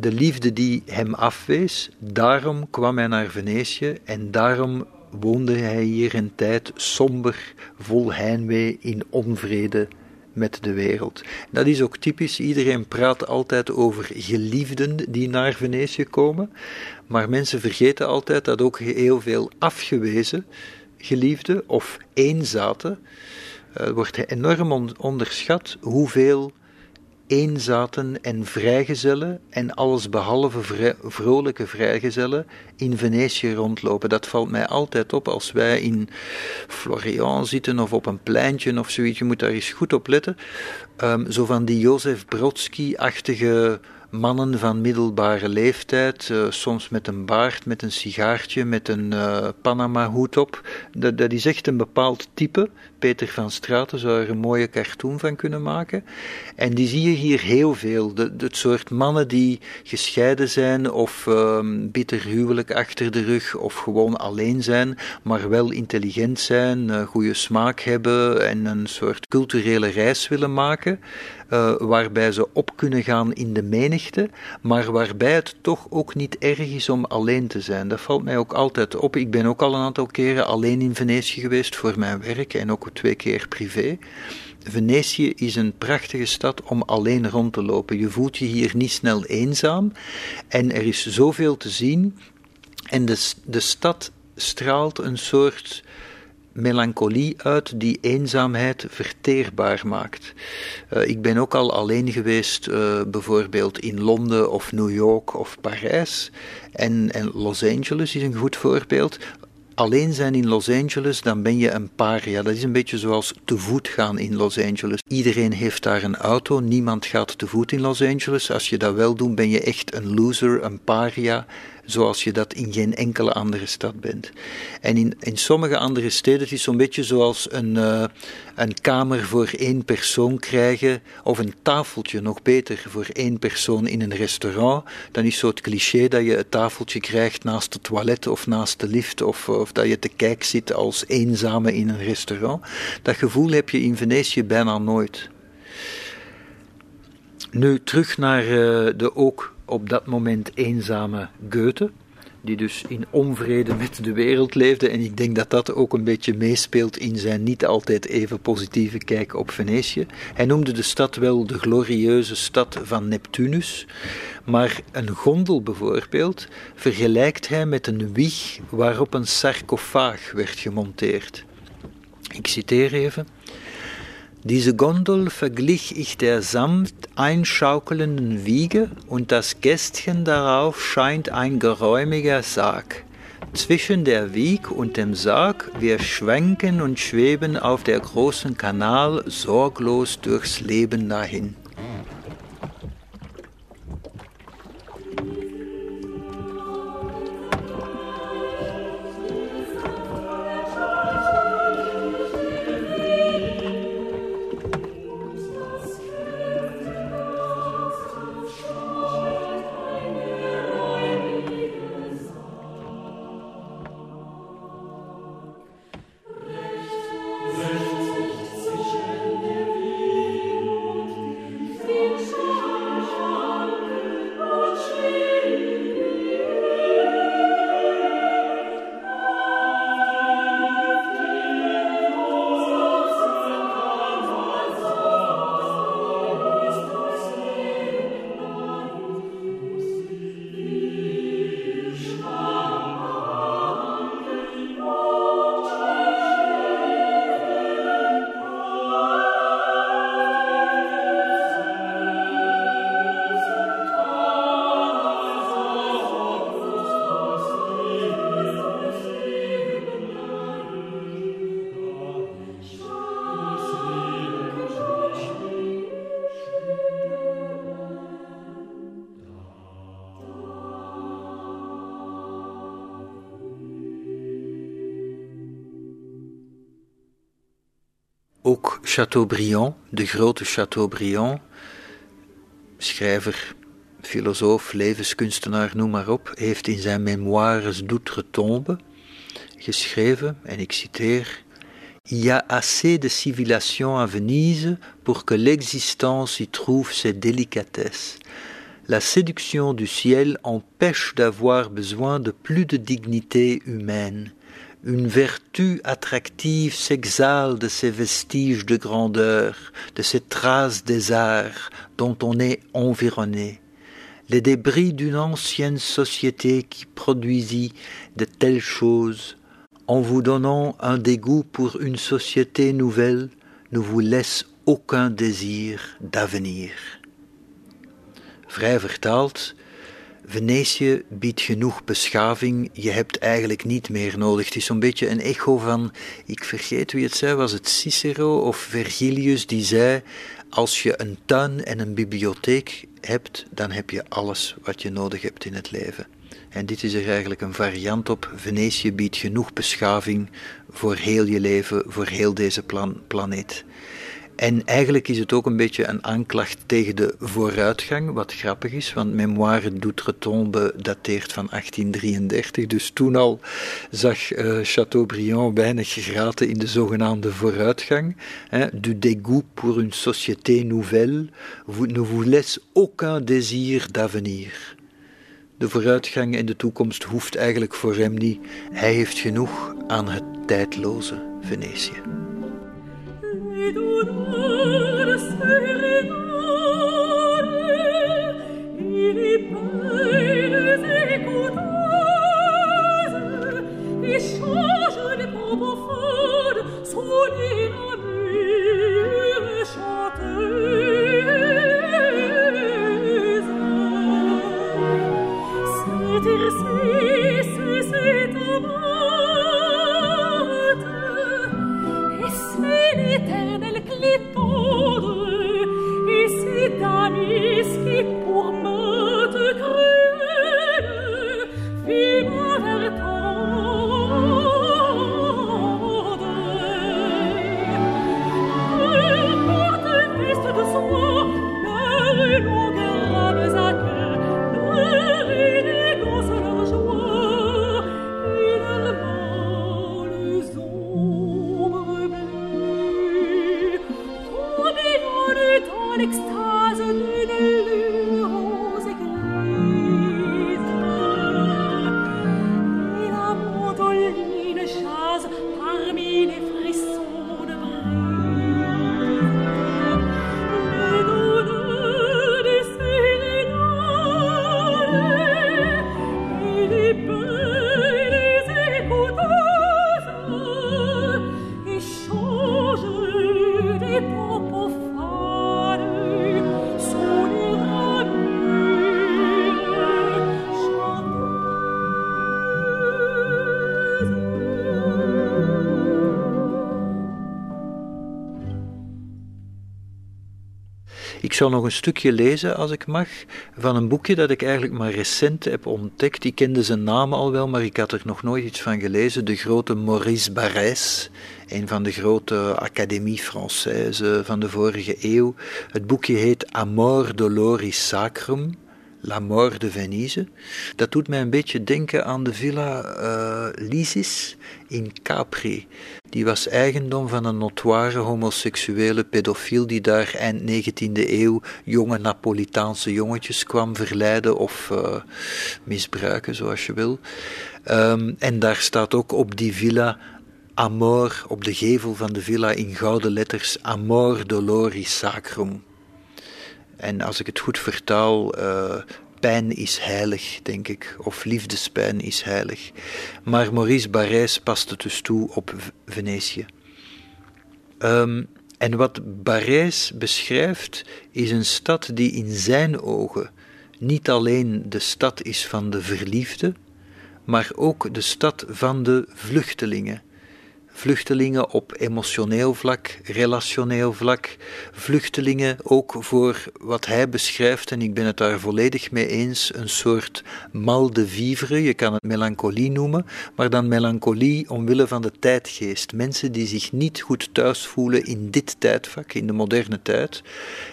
de liefde die hem afwees, daarom kwam hij naar Venetië en daarom woonde hij hier een tijd somber, vol heimwee, in onvrede met de wereld. Dat is ook typisch. Iedereen praat altijd over geliefden die naar Venetië komen, maar mensen vergeten altijd dat ook heel veel afgewezen geliefden of eenzaten uh, wordt enorm onderschat hoeveel eenzaten en vrijgezellen en allesbehalve vrij, vrolijke vrijgezellen in Venetië rondlopen. Dat valt mij altijd op als wij in Florian zitten of op een pleintje of zoiets. Je moet daar eens goed op letten. Um, zo van die Jozef Brodsky-achtige mannen van middelbare leeftijd, uh, soms met een baard, met een sigaartje, met een uh, Panama-hoed op. Dat, dat is echt een bepaald type. Peter van Straten zou er een mooie cartoon van kunnen maken. En die zie je hier heel veel. De, het soort mannen die gescheiden zijn of um, bitter huwelijk achter de rug of gewoon alleen zijn, maar wel intelligent zijn, uh, goede smaak hebben en een soort culturele reis willen maken. Uh, waarbij ze op kunnen gaan in de menigte, maar waarbij het toch ook niet erg is om alleen te zijn. Dat valt mij ook altijd op. Ik ben ook al een aantal keren alleen in Venetië geweest voor mijn werk en ook twee keer privé. Venetië is een prachtige stad om alleen rond te lopen. Je voelt je hier niet snel eenzaam en er is zoveel te zien. En de, de stad straalt een soort melancholie uit die eenzaamheid verteerbaar maakt. Uh, ik ben ook al alleen geweest, uh, bijvoorbeeld in Londen of New York of Parijs. En, en Los Angeles is een goed voorbeeld alleen zijn in Los Angeles, dan ben je een paria. Dat is een beetje zoals te voet gaan in Los Angeles. Iedereen heeft daar een auto, niemand gaat te voet in Los Angeles. Als je dat wel doet, ben je echt een loser, een paria zoals je dat in geen enkele andere stad bent. En in, in sommige andere steden het is zo'n beetje zoals een, uh, een kamer voor één persoon krijgen, of een tafeltje nog beter voor één persoon in een restaurant. Dan is zo het cliché dat je het tafeltje krijgt naast het toilet of naast de lift, of, of dat je te kijk zit als eenzame in een restaurant. Dat gevoel heb je in Venetië bijna nooit. Nu terug naar uh, de ook op dat moment eenzame Goethe, die dus in onvrede met de wereld leefde. En ik denk dat dat ook een beetje meespeelt in zijn niet altijd even positieve kijk op Venetië. Hij noemde de stad wel de glorieuze stad van Neptunus. Maar een gondel bijvoorbeeld vergelijkt hij met een wieg waarop een sarcofaag werd gemonteerd. Ik citeer even. Diese Gondel verglich ich der samt einschaukelnden Wiege und das Gästchen darauf scheint ein geräumiger Sarg. Zwischen der Wieg und dem Sarg wir schwenken und schweben auf der großen Kanal sorglos durchs Leben dahin. Chateaubriand, de grote Chateaubriand, schrijver, filosoof, levenskunstenaar, noem maar op, heeft in zijn memoires d'outre-tombe geschreven, en ik citeer, Il y a assez de civilisation à Venise pour que l'existence y trouve ses délicatesses. La séduction du ciel empêche d'avoir besoin de plus de dignité humaine. Une vertu attractive s'exhale de ces vestiges de grandeur, de ces traces des arts dont on est environné. Les débris d'une ancienne société qui produisit de telles choses en vous donnant un dégoût pour une société nouvelle, ne vous laisse aucun désir d'avenir. Venetië biedt genoeg beschaving, je hebt eigenlijk niet meer nodig. Het is zo'n beetje een echo van, ik vergeet wie het zei, was het Cicero of Vergilius die zei, als je een tuin en een bibliotheek hebt, dan heb je alles wat je nodig hebt in het leven. En dit is er eigenlijk een variant op. Venetië biedt genoeg beschaving voor heel je leven, voor heel deze plan planeet. En eigenlijk is het ook een beetje een aanklacht tegen de vooruitgang, wat grappig is, want Memoire d'Outre-Tombe dateert van 1833, dus toen al zag uh, Chateaubriand weinig graten in de zogenaamde vooruitgang. Hein, du dégoût pour une société nouvelle, ne vous laisse aucun désir d'avenir. De vooruitgang in de toekomst hoeft eigenlijk voor hem niet. Hij heeft genoeg aan het tijdloze Venetië. Ich schaue, je ne zal nog een stukje lezen, als ik mag, van een boekje dat ik eigenlijk maar recent heb ontdekt. Ik kende zijn naam al wel, maar ik had er nog nooit iets van gelezen. De grote Maurice Barrès, een van de grote Académie Française van de vorige eeuw. Het boekje heet Amor Doloris Sacrum. La Mort de Venise. Dat doet mij een beetje denken aan de villa uh, Lysis in Capri. Die was eigendom van een notoire homoseksuele pedofiel die daar eind 19e eeuw jonge Napolitaanse jongetjes kwam verleiden of uh, misbruiken, zoals je wil. Um, en daar staat ook op die villa Amor, op de gevel van de villa in gouden letters, Amor Doloris Sacrum. En als ik het goed vertaal, uh, pijn is heilig, denk ik, of liefdespijn is heilig. Maar Maurice Barrès past het dus toe op Venetië. Um, en wat Barrès beschrijft, is een stad die in zijn ogen niet alleen de stad is van de verliefde, maar ook de stad van de vluchtelingen Vluchtelingen op emotioneel vlak, relationeel vlak. Vluchtelingen ook voor wat hij beschrijft, en ik ben het daar volledig mee eens, een soort mal de vivre. Je kan het melancholie noemen, maar dan melancholie omwille van de tijdgeest. Mensen die zich niet goed thuis voelen in dit tijdvak, in de moderne tijd.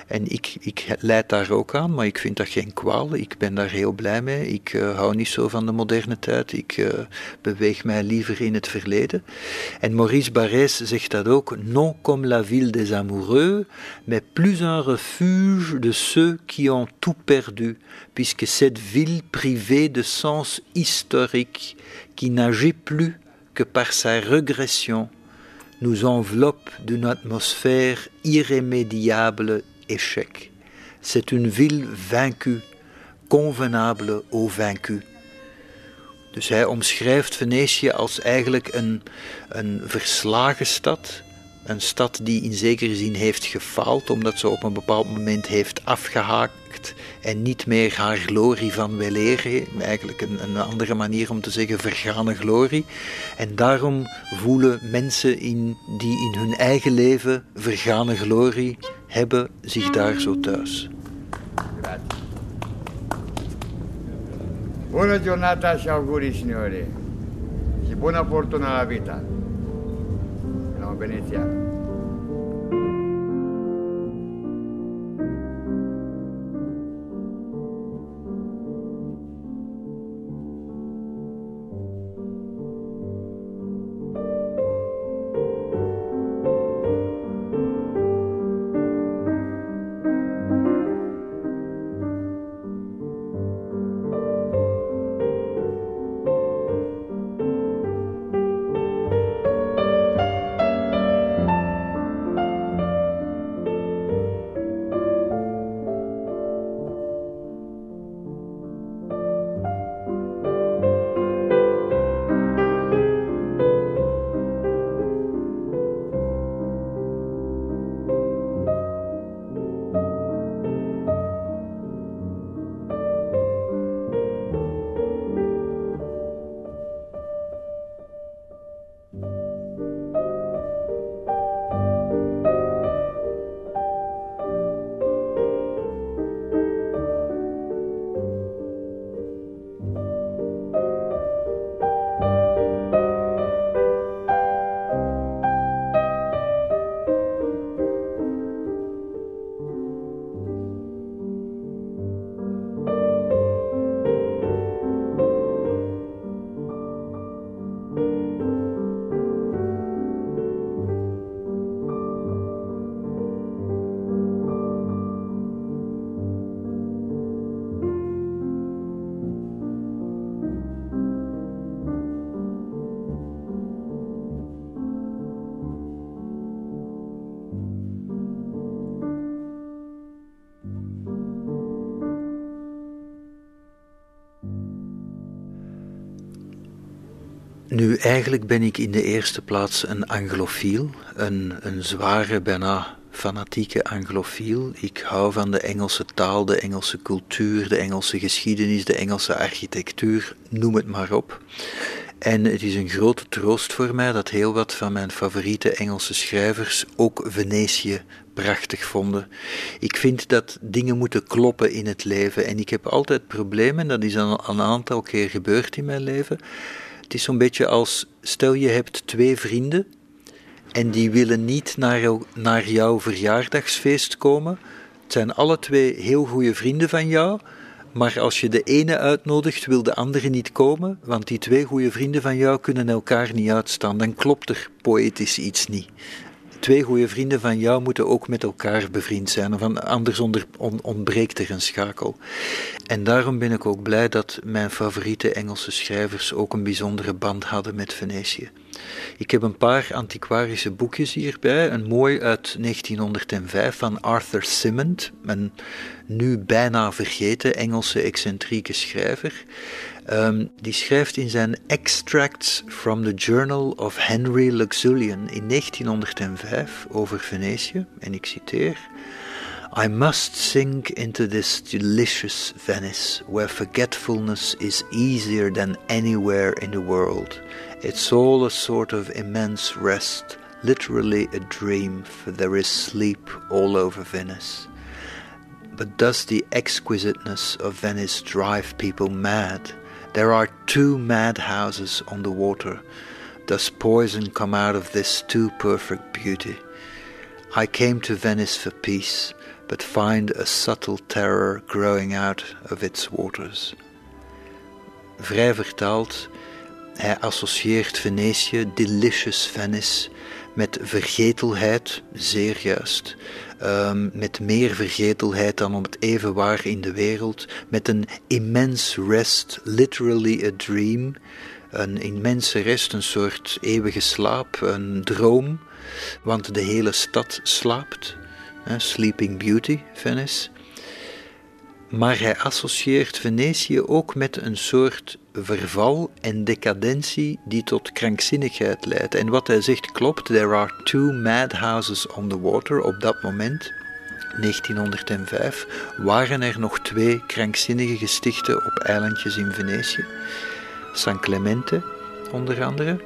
En ik, ik leid daar ook aan, maar ik vind dat geen kwaal. Ik ben daar heel blij mee. Ik uh, hou niet zo van de moderne tijd. Ik uh, beweeg mij liever in het verleden. En Maurice Barrès zegt. Non comme la ville des amoureux, mais plus un refuge de ceux qui ont tout perdu, puisque cette ville privée de sens historique, qui n'agit plus que par sa régression, nous enveloppe d'une atmosphère irrémédiable échec. C'est une ville vaincue, convenable aux vaincus. Dus hij omschrijft Venetië als eigenlijk een, een verslagen stad. Een stad die in zekere zin heeft gefaald, omdat ze op een bepaald moment heeft afgehaakt en niet meer haar glorie van weleer, eigenlijk een, een andere manier om te zeggen vergane glorie. En daarom voelen mensen in, die in hun eigen leven vergane glorie hebben zich daar zo thuis. Bună giornata și auguri, signore! Și bună fortuna la vita! La Veneția! Nu, eigenlijk ben ik in de eerste plaats een anglofiel, een, een zware, bijna fanatieke anglofiel. Ik hou van de Engelse taal, de Engelse cultuur, de Engelse geschiedenis, de Engelse architectuur, noem het maar op. En het is een grote troost voor mij dat heel wat van mijn favoriete Engelse schrijvers ook Venetië prachtig vonden. Ik vind dat dingen moeten kloppen in het leven en ik heb altijd problemen, dat is al een aantal keer gebeurd in mijn leven het is zo'n beetje als, stel je hebt twee vrienden en die willen niet naar, naar jouw verjaardagsfeest komen. Het zijn alle twee heel goede vrienden van jou, maar als je de ene uitnodigt, wil de andere niet komen, want die twee goede vrienden van jou kunnen elkaar niet uitstaan. Dan klopt er poëtisch iets niet twee goede vrienden van jou moeten ook met elkaar bevriend zijn, of anders onder, ontbreekt er een schakel. En daarom ben ik ook blij dat mijn favoriete Engelse schrijvers ook een bijzondere band hadden met Venetië. Ik heb een paar antiquarische boekjes hierbij. Een mooi uit 1905 van Arthur Simmond, een nu bijna vergeten Engelse excentrieke schrijver. Um, die schrijft in zijn Extracts from the Journal of Henry Luxullian in 1905 over Venetië, en ik citeer: I must sink into this delicious Venice where forgetfulness is easier than anywhere in the world. It's all a sort of immense rest, literally a dream, for there is sleep all over Venice. But does the exquisiteness of Venice drive people mad? There are two madhouses on the water. Does poison come out of this too perfect beauty? I came to Venice for peace but find a subtle terror growing out of its waters. Vrij vertaald, hij associeert Venetië, delicious Venice, met vergetelheid, zeer juist, um, met meer vergetelheid dan om het even waar in de wereld, met een immense rest, literally a dream, een immense rest, een soort eeuwige slaap, een droom, want de hele stad slaapt. Sleeping Beauty, Venice. Maar hij associeert Venetië ook met een soort verval en decadentie die tot krankzinnigheid leidt. En wat hij zegt klopt, there are two madhouses on the water. Op dat moment, 1905, waren er nog twee krankzinnige gestichten op eilandjes in Venetië. San Clemente, onder andere.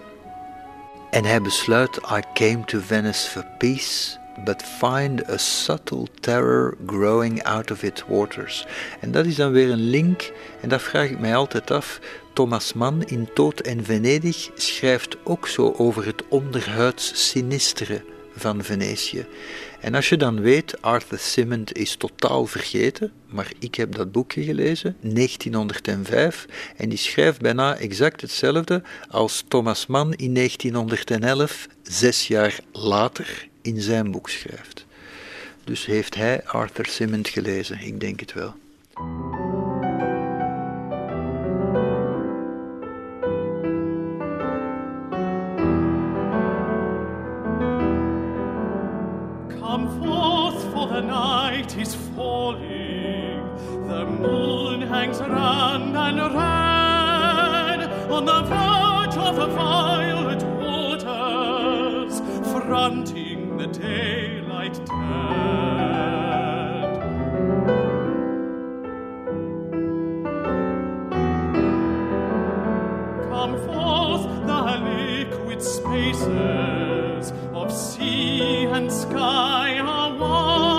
En hij besluit, I came to Venice for peace but find a subtle terror growing out of its waters. En dat is dan weer een link, en dat vraag ik mij altijd af. Thomas Mann in Tood en Venedig schrijft ook zo over het onderhuids sinistere van Venetië. En als je dan weet, Arthur Simmond is totaal vergeten, maar ik heb dat boekje gelezen, 1905, en die schrijft bijna exact hetzelfde als Thomas Mann in 1911, zes jaar later, in zijn boek schrijft. Dus heeft hij Arthur Simmond gelezen? Ik denk het wel. Come forth for the night is falling. The moon hangs round and red on the verge of the violet waters, fronting the daylight dead. Come forth the liquid spaces of sea and sky are one,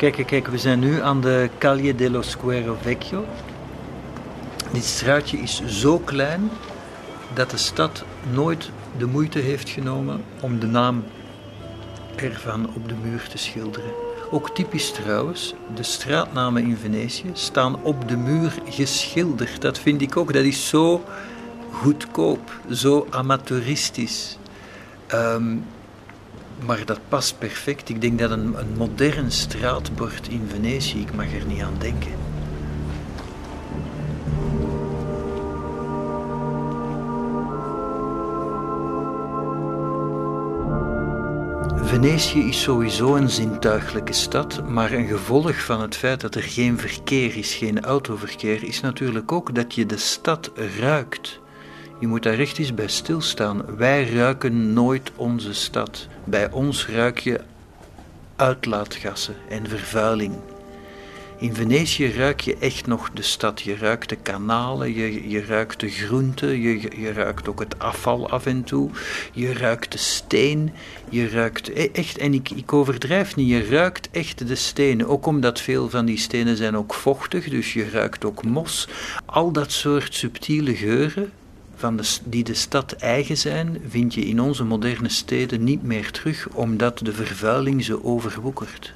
Kijk, kijk, we zijn nu aan de Calle dello Square Vecchio. Dit straatje is zo klein dat de stad nooit de moeite heeft genomen om de naam ervan op de muur te schilderen. Ook typisch trouwens, de straatnamen in Venetië staan op de muur geschilderd. Dat vind ik ook, dat is zo goedkoop, zo amateuristisch. Ehm, maar dat past perfect. Ik denk dat een, een modern straatbord in Venetië, ik mag er niet aan denken. Venetië is sowieso een zintuiglijke stad, maar een gevolg van het feit dat er geen verkeer is, geen autoverkeer, is natuurlijk ook dat je de stad ruikt. Je moet daar echt eens bij stilstaan. Wij ruiken nooit onze stad. Bij ons ruik je uitlaatgassen en vervuiling. In Venetië ruik je echt nog de stad. Je ruikt de kanalen, je, je ruikt de groenten, je, je ruikt ook het afval af en toe. Je ruikt de steen, je ruikt e- echt, en ik, ik overdrijf niet, je ruikt echt de stenen. Ook omdat veel van die stenen zijn ook vochtig, dus je ruikt ook mos. Al dat soort subtiele geuren die de stad eigen zijn, vind je in onze moderne steden niet meer terug, omdat de vervuiling ze overwoekert.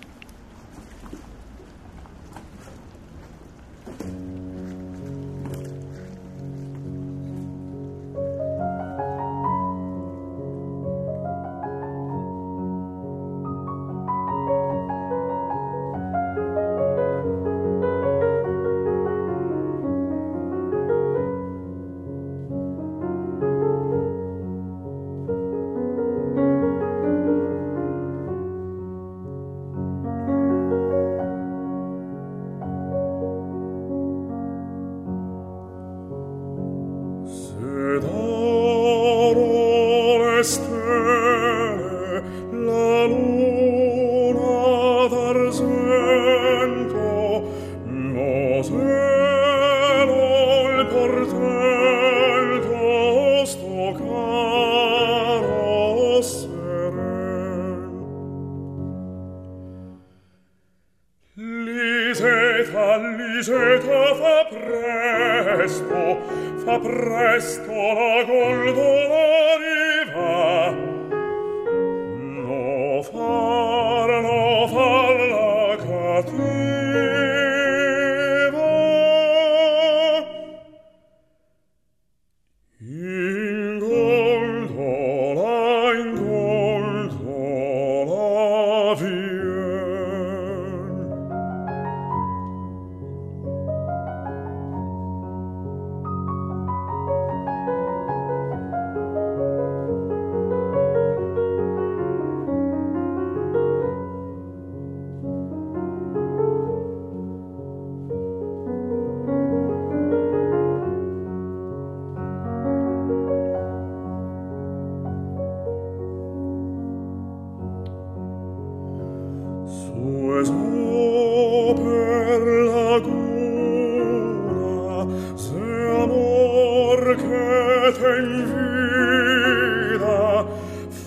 paura se amor che te invida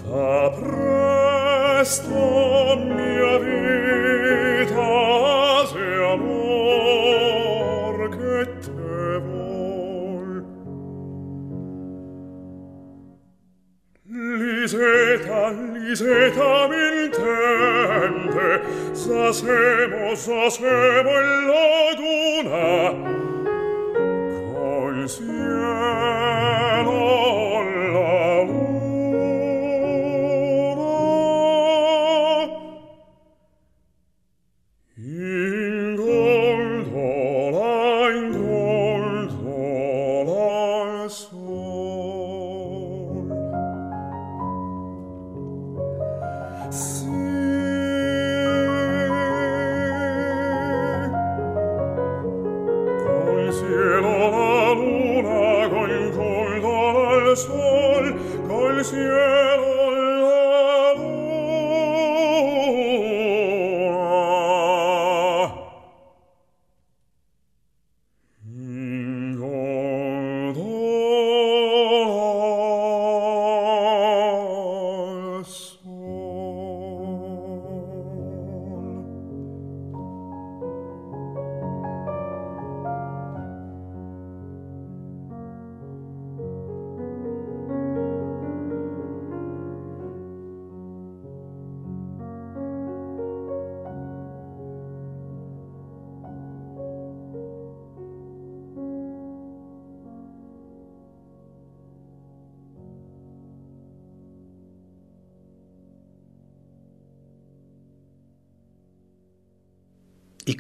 fa presto mia vita se amor che te vuol Liseta, Liseta mia Sasemo, sasemo in laguna, col cielo.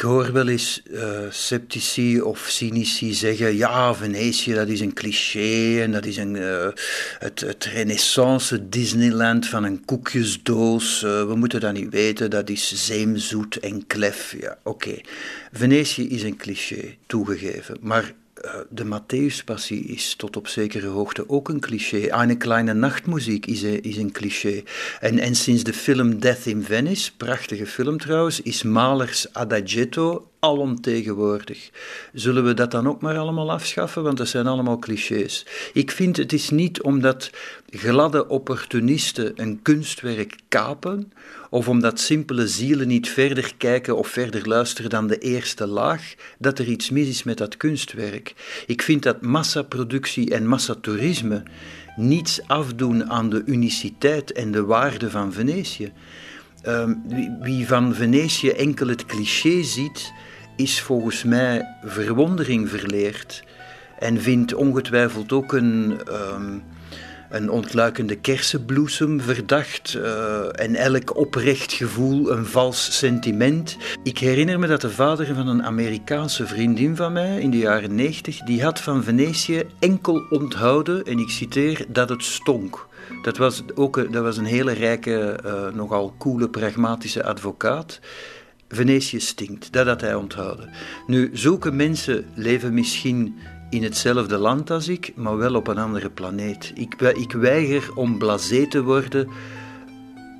Hoor wel eens eh, sceptici of cynici zeggen: ja, Venetië dat is een cliché en dat is een, eh, het, renaissance Disneyland van een koekjesdoos. Eh, we moeten dat niet weten, dat is zeemzoet en klef. Ja, oké. Venetië is een cliché, toegegeven. Maar de Matthäuspassie is tot op zekere hoogte ook een cliché. Eine kleine nachtmuziek is is een cliché. En, en sinds de film Death in Venice, prachtige film trouwens, is Maler's Adagietto alomtegenwoordig. Zullen we dat dan ook maar allemaal afschaffen? Want dat zijn allemaal clichés. Ik vind het is niet omdat gladde opportunisten een kunstwerk kapen, of omdat simpele zielen niet verder kijken of verder luisteren dan de eerste laag, dat er iets mis is met dat kunstwerk. Ik vind dat massaproductie en massatoerisme niets afdoen aan de uniciteit en de waarde van Venetië. Ehm, wie, wie van Venetië enkel het cliché ziet, is volgens mij verwondering verleerd en vindt ongetwijfeld ook een, ehm, een ontluikende kersenbloesem verdacht eh, en elk oprecht gevoel een vals sentiment. Ik herinner me dat de vader van een Amerikaanse vriendin van mij in de jaren 90, die had van Venetië enkel onthouden, en ik citeer, dat het stonk. Dat was ook dat was een hele rijke, eh, nogal coole, pragmatische advocaat. Venetië stinkt, dat had hij onthouden. Nu, zulke mensen leven misschien in hetzelfde land als ik, maar wel op een andere planeet. Ik, ik weiger om blasé te worden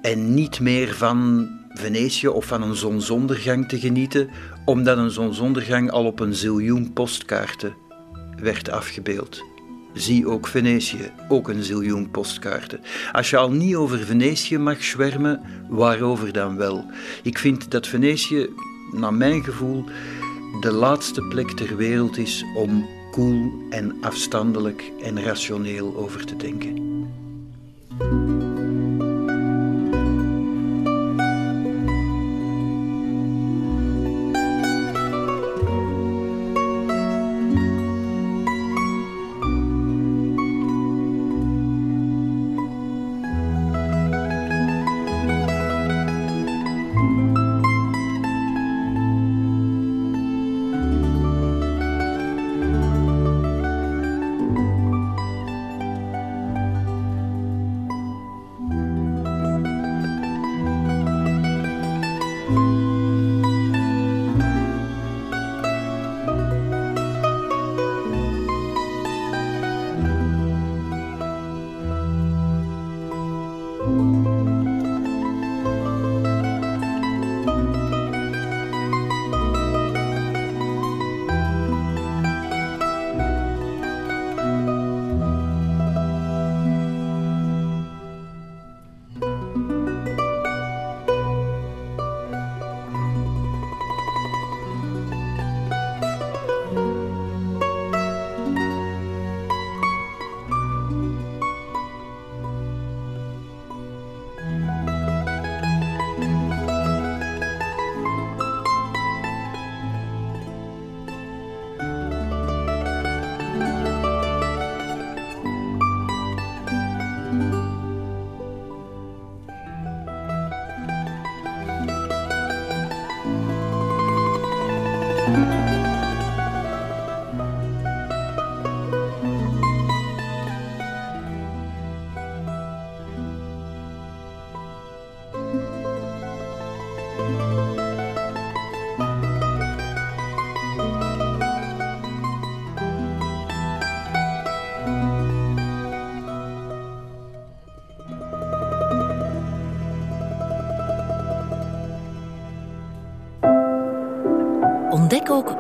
en niet meer van Venetië of van een zonsondergang te genieten, omdat een zonsondergang al op een ziljoen postkaarten werd afgebeeld. Zie ook Venetië, ook een ziljoen postkaarten. Als je al niet over Venetië mag zwermen, waarover dan wel? Ik vind dat Venetië, naar mijn gevoel, de laatste plek ter wereld is om koel en afstandelijk en rationeel over te denken.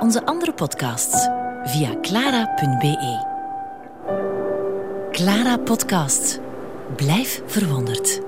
Onze andere podcasts via clara.be. Clara Podcast. Blijf verwonderd.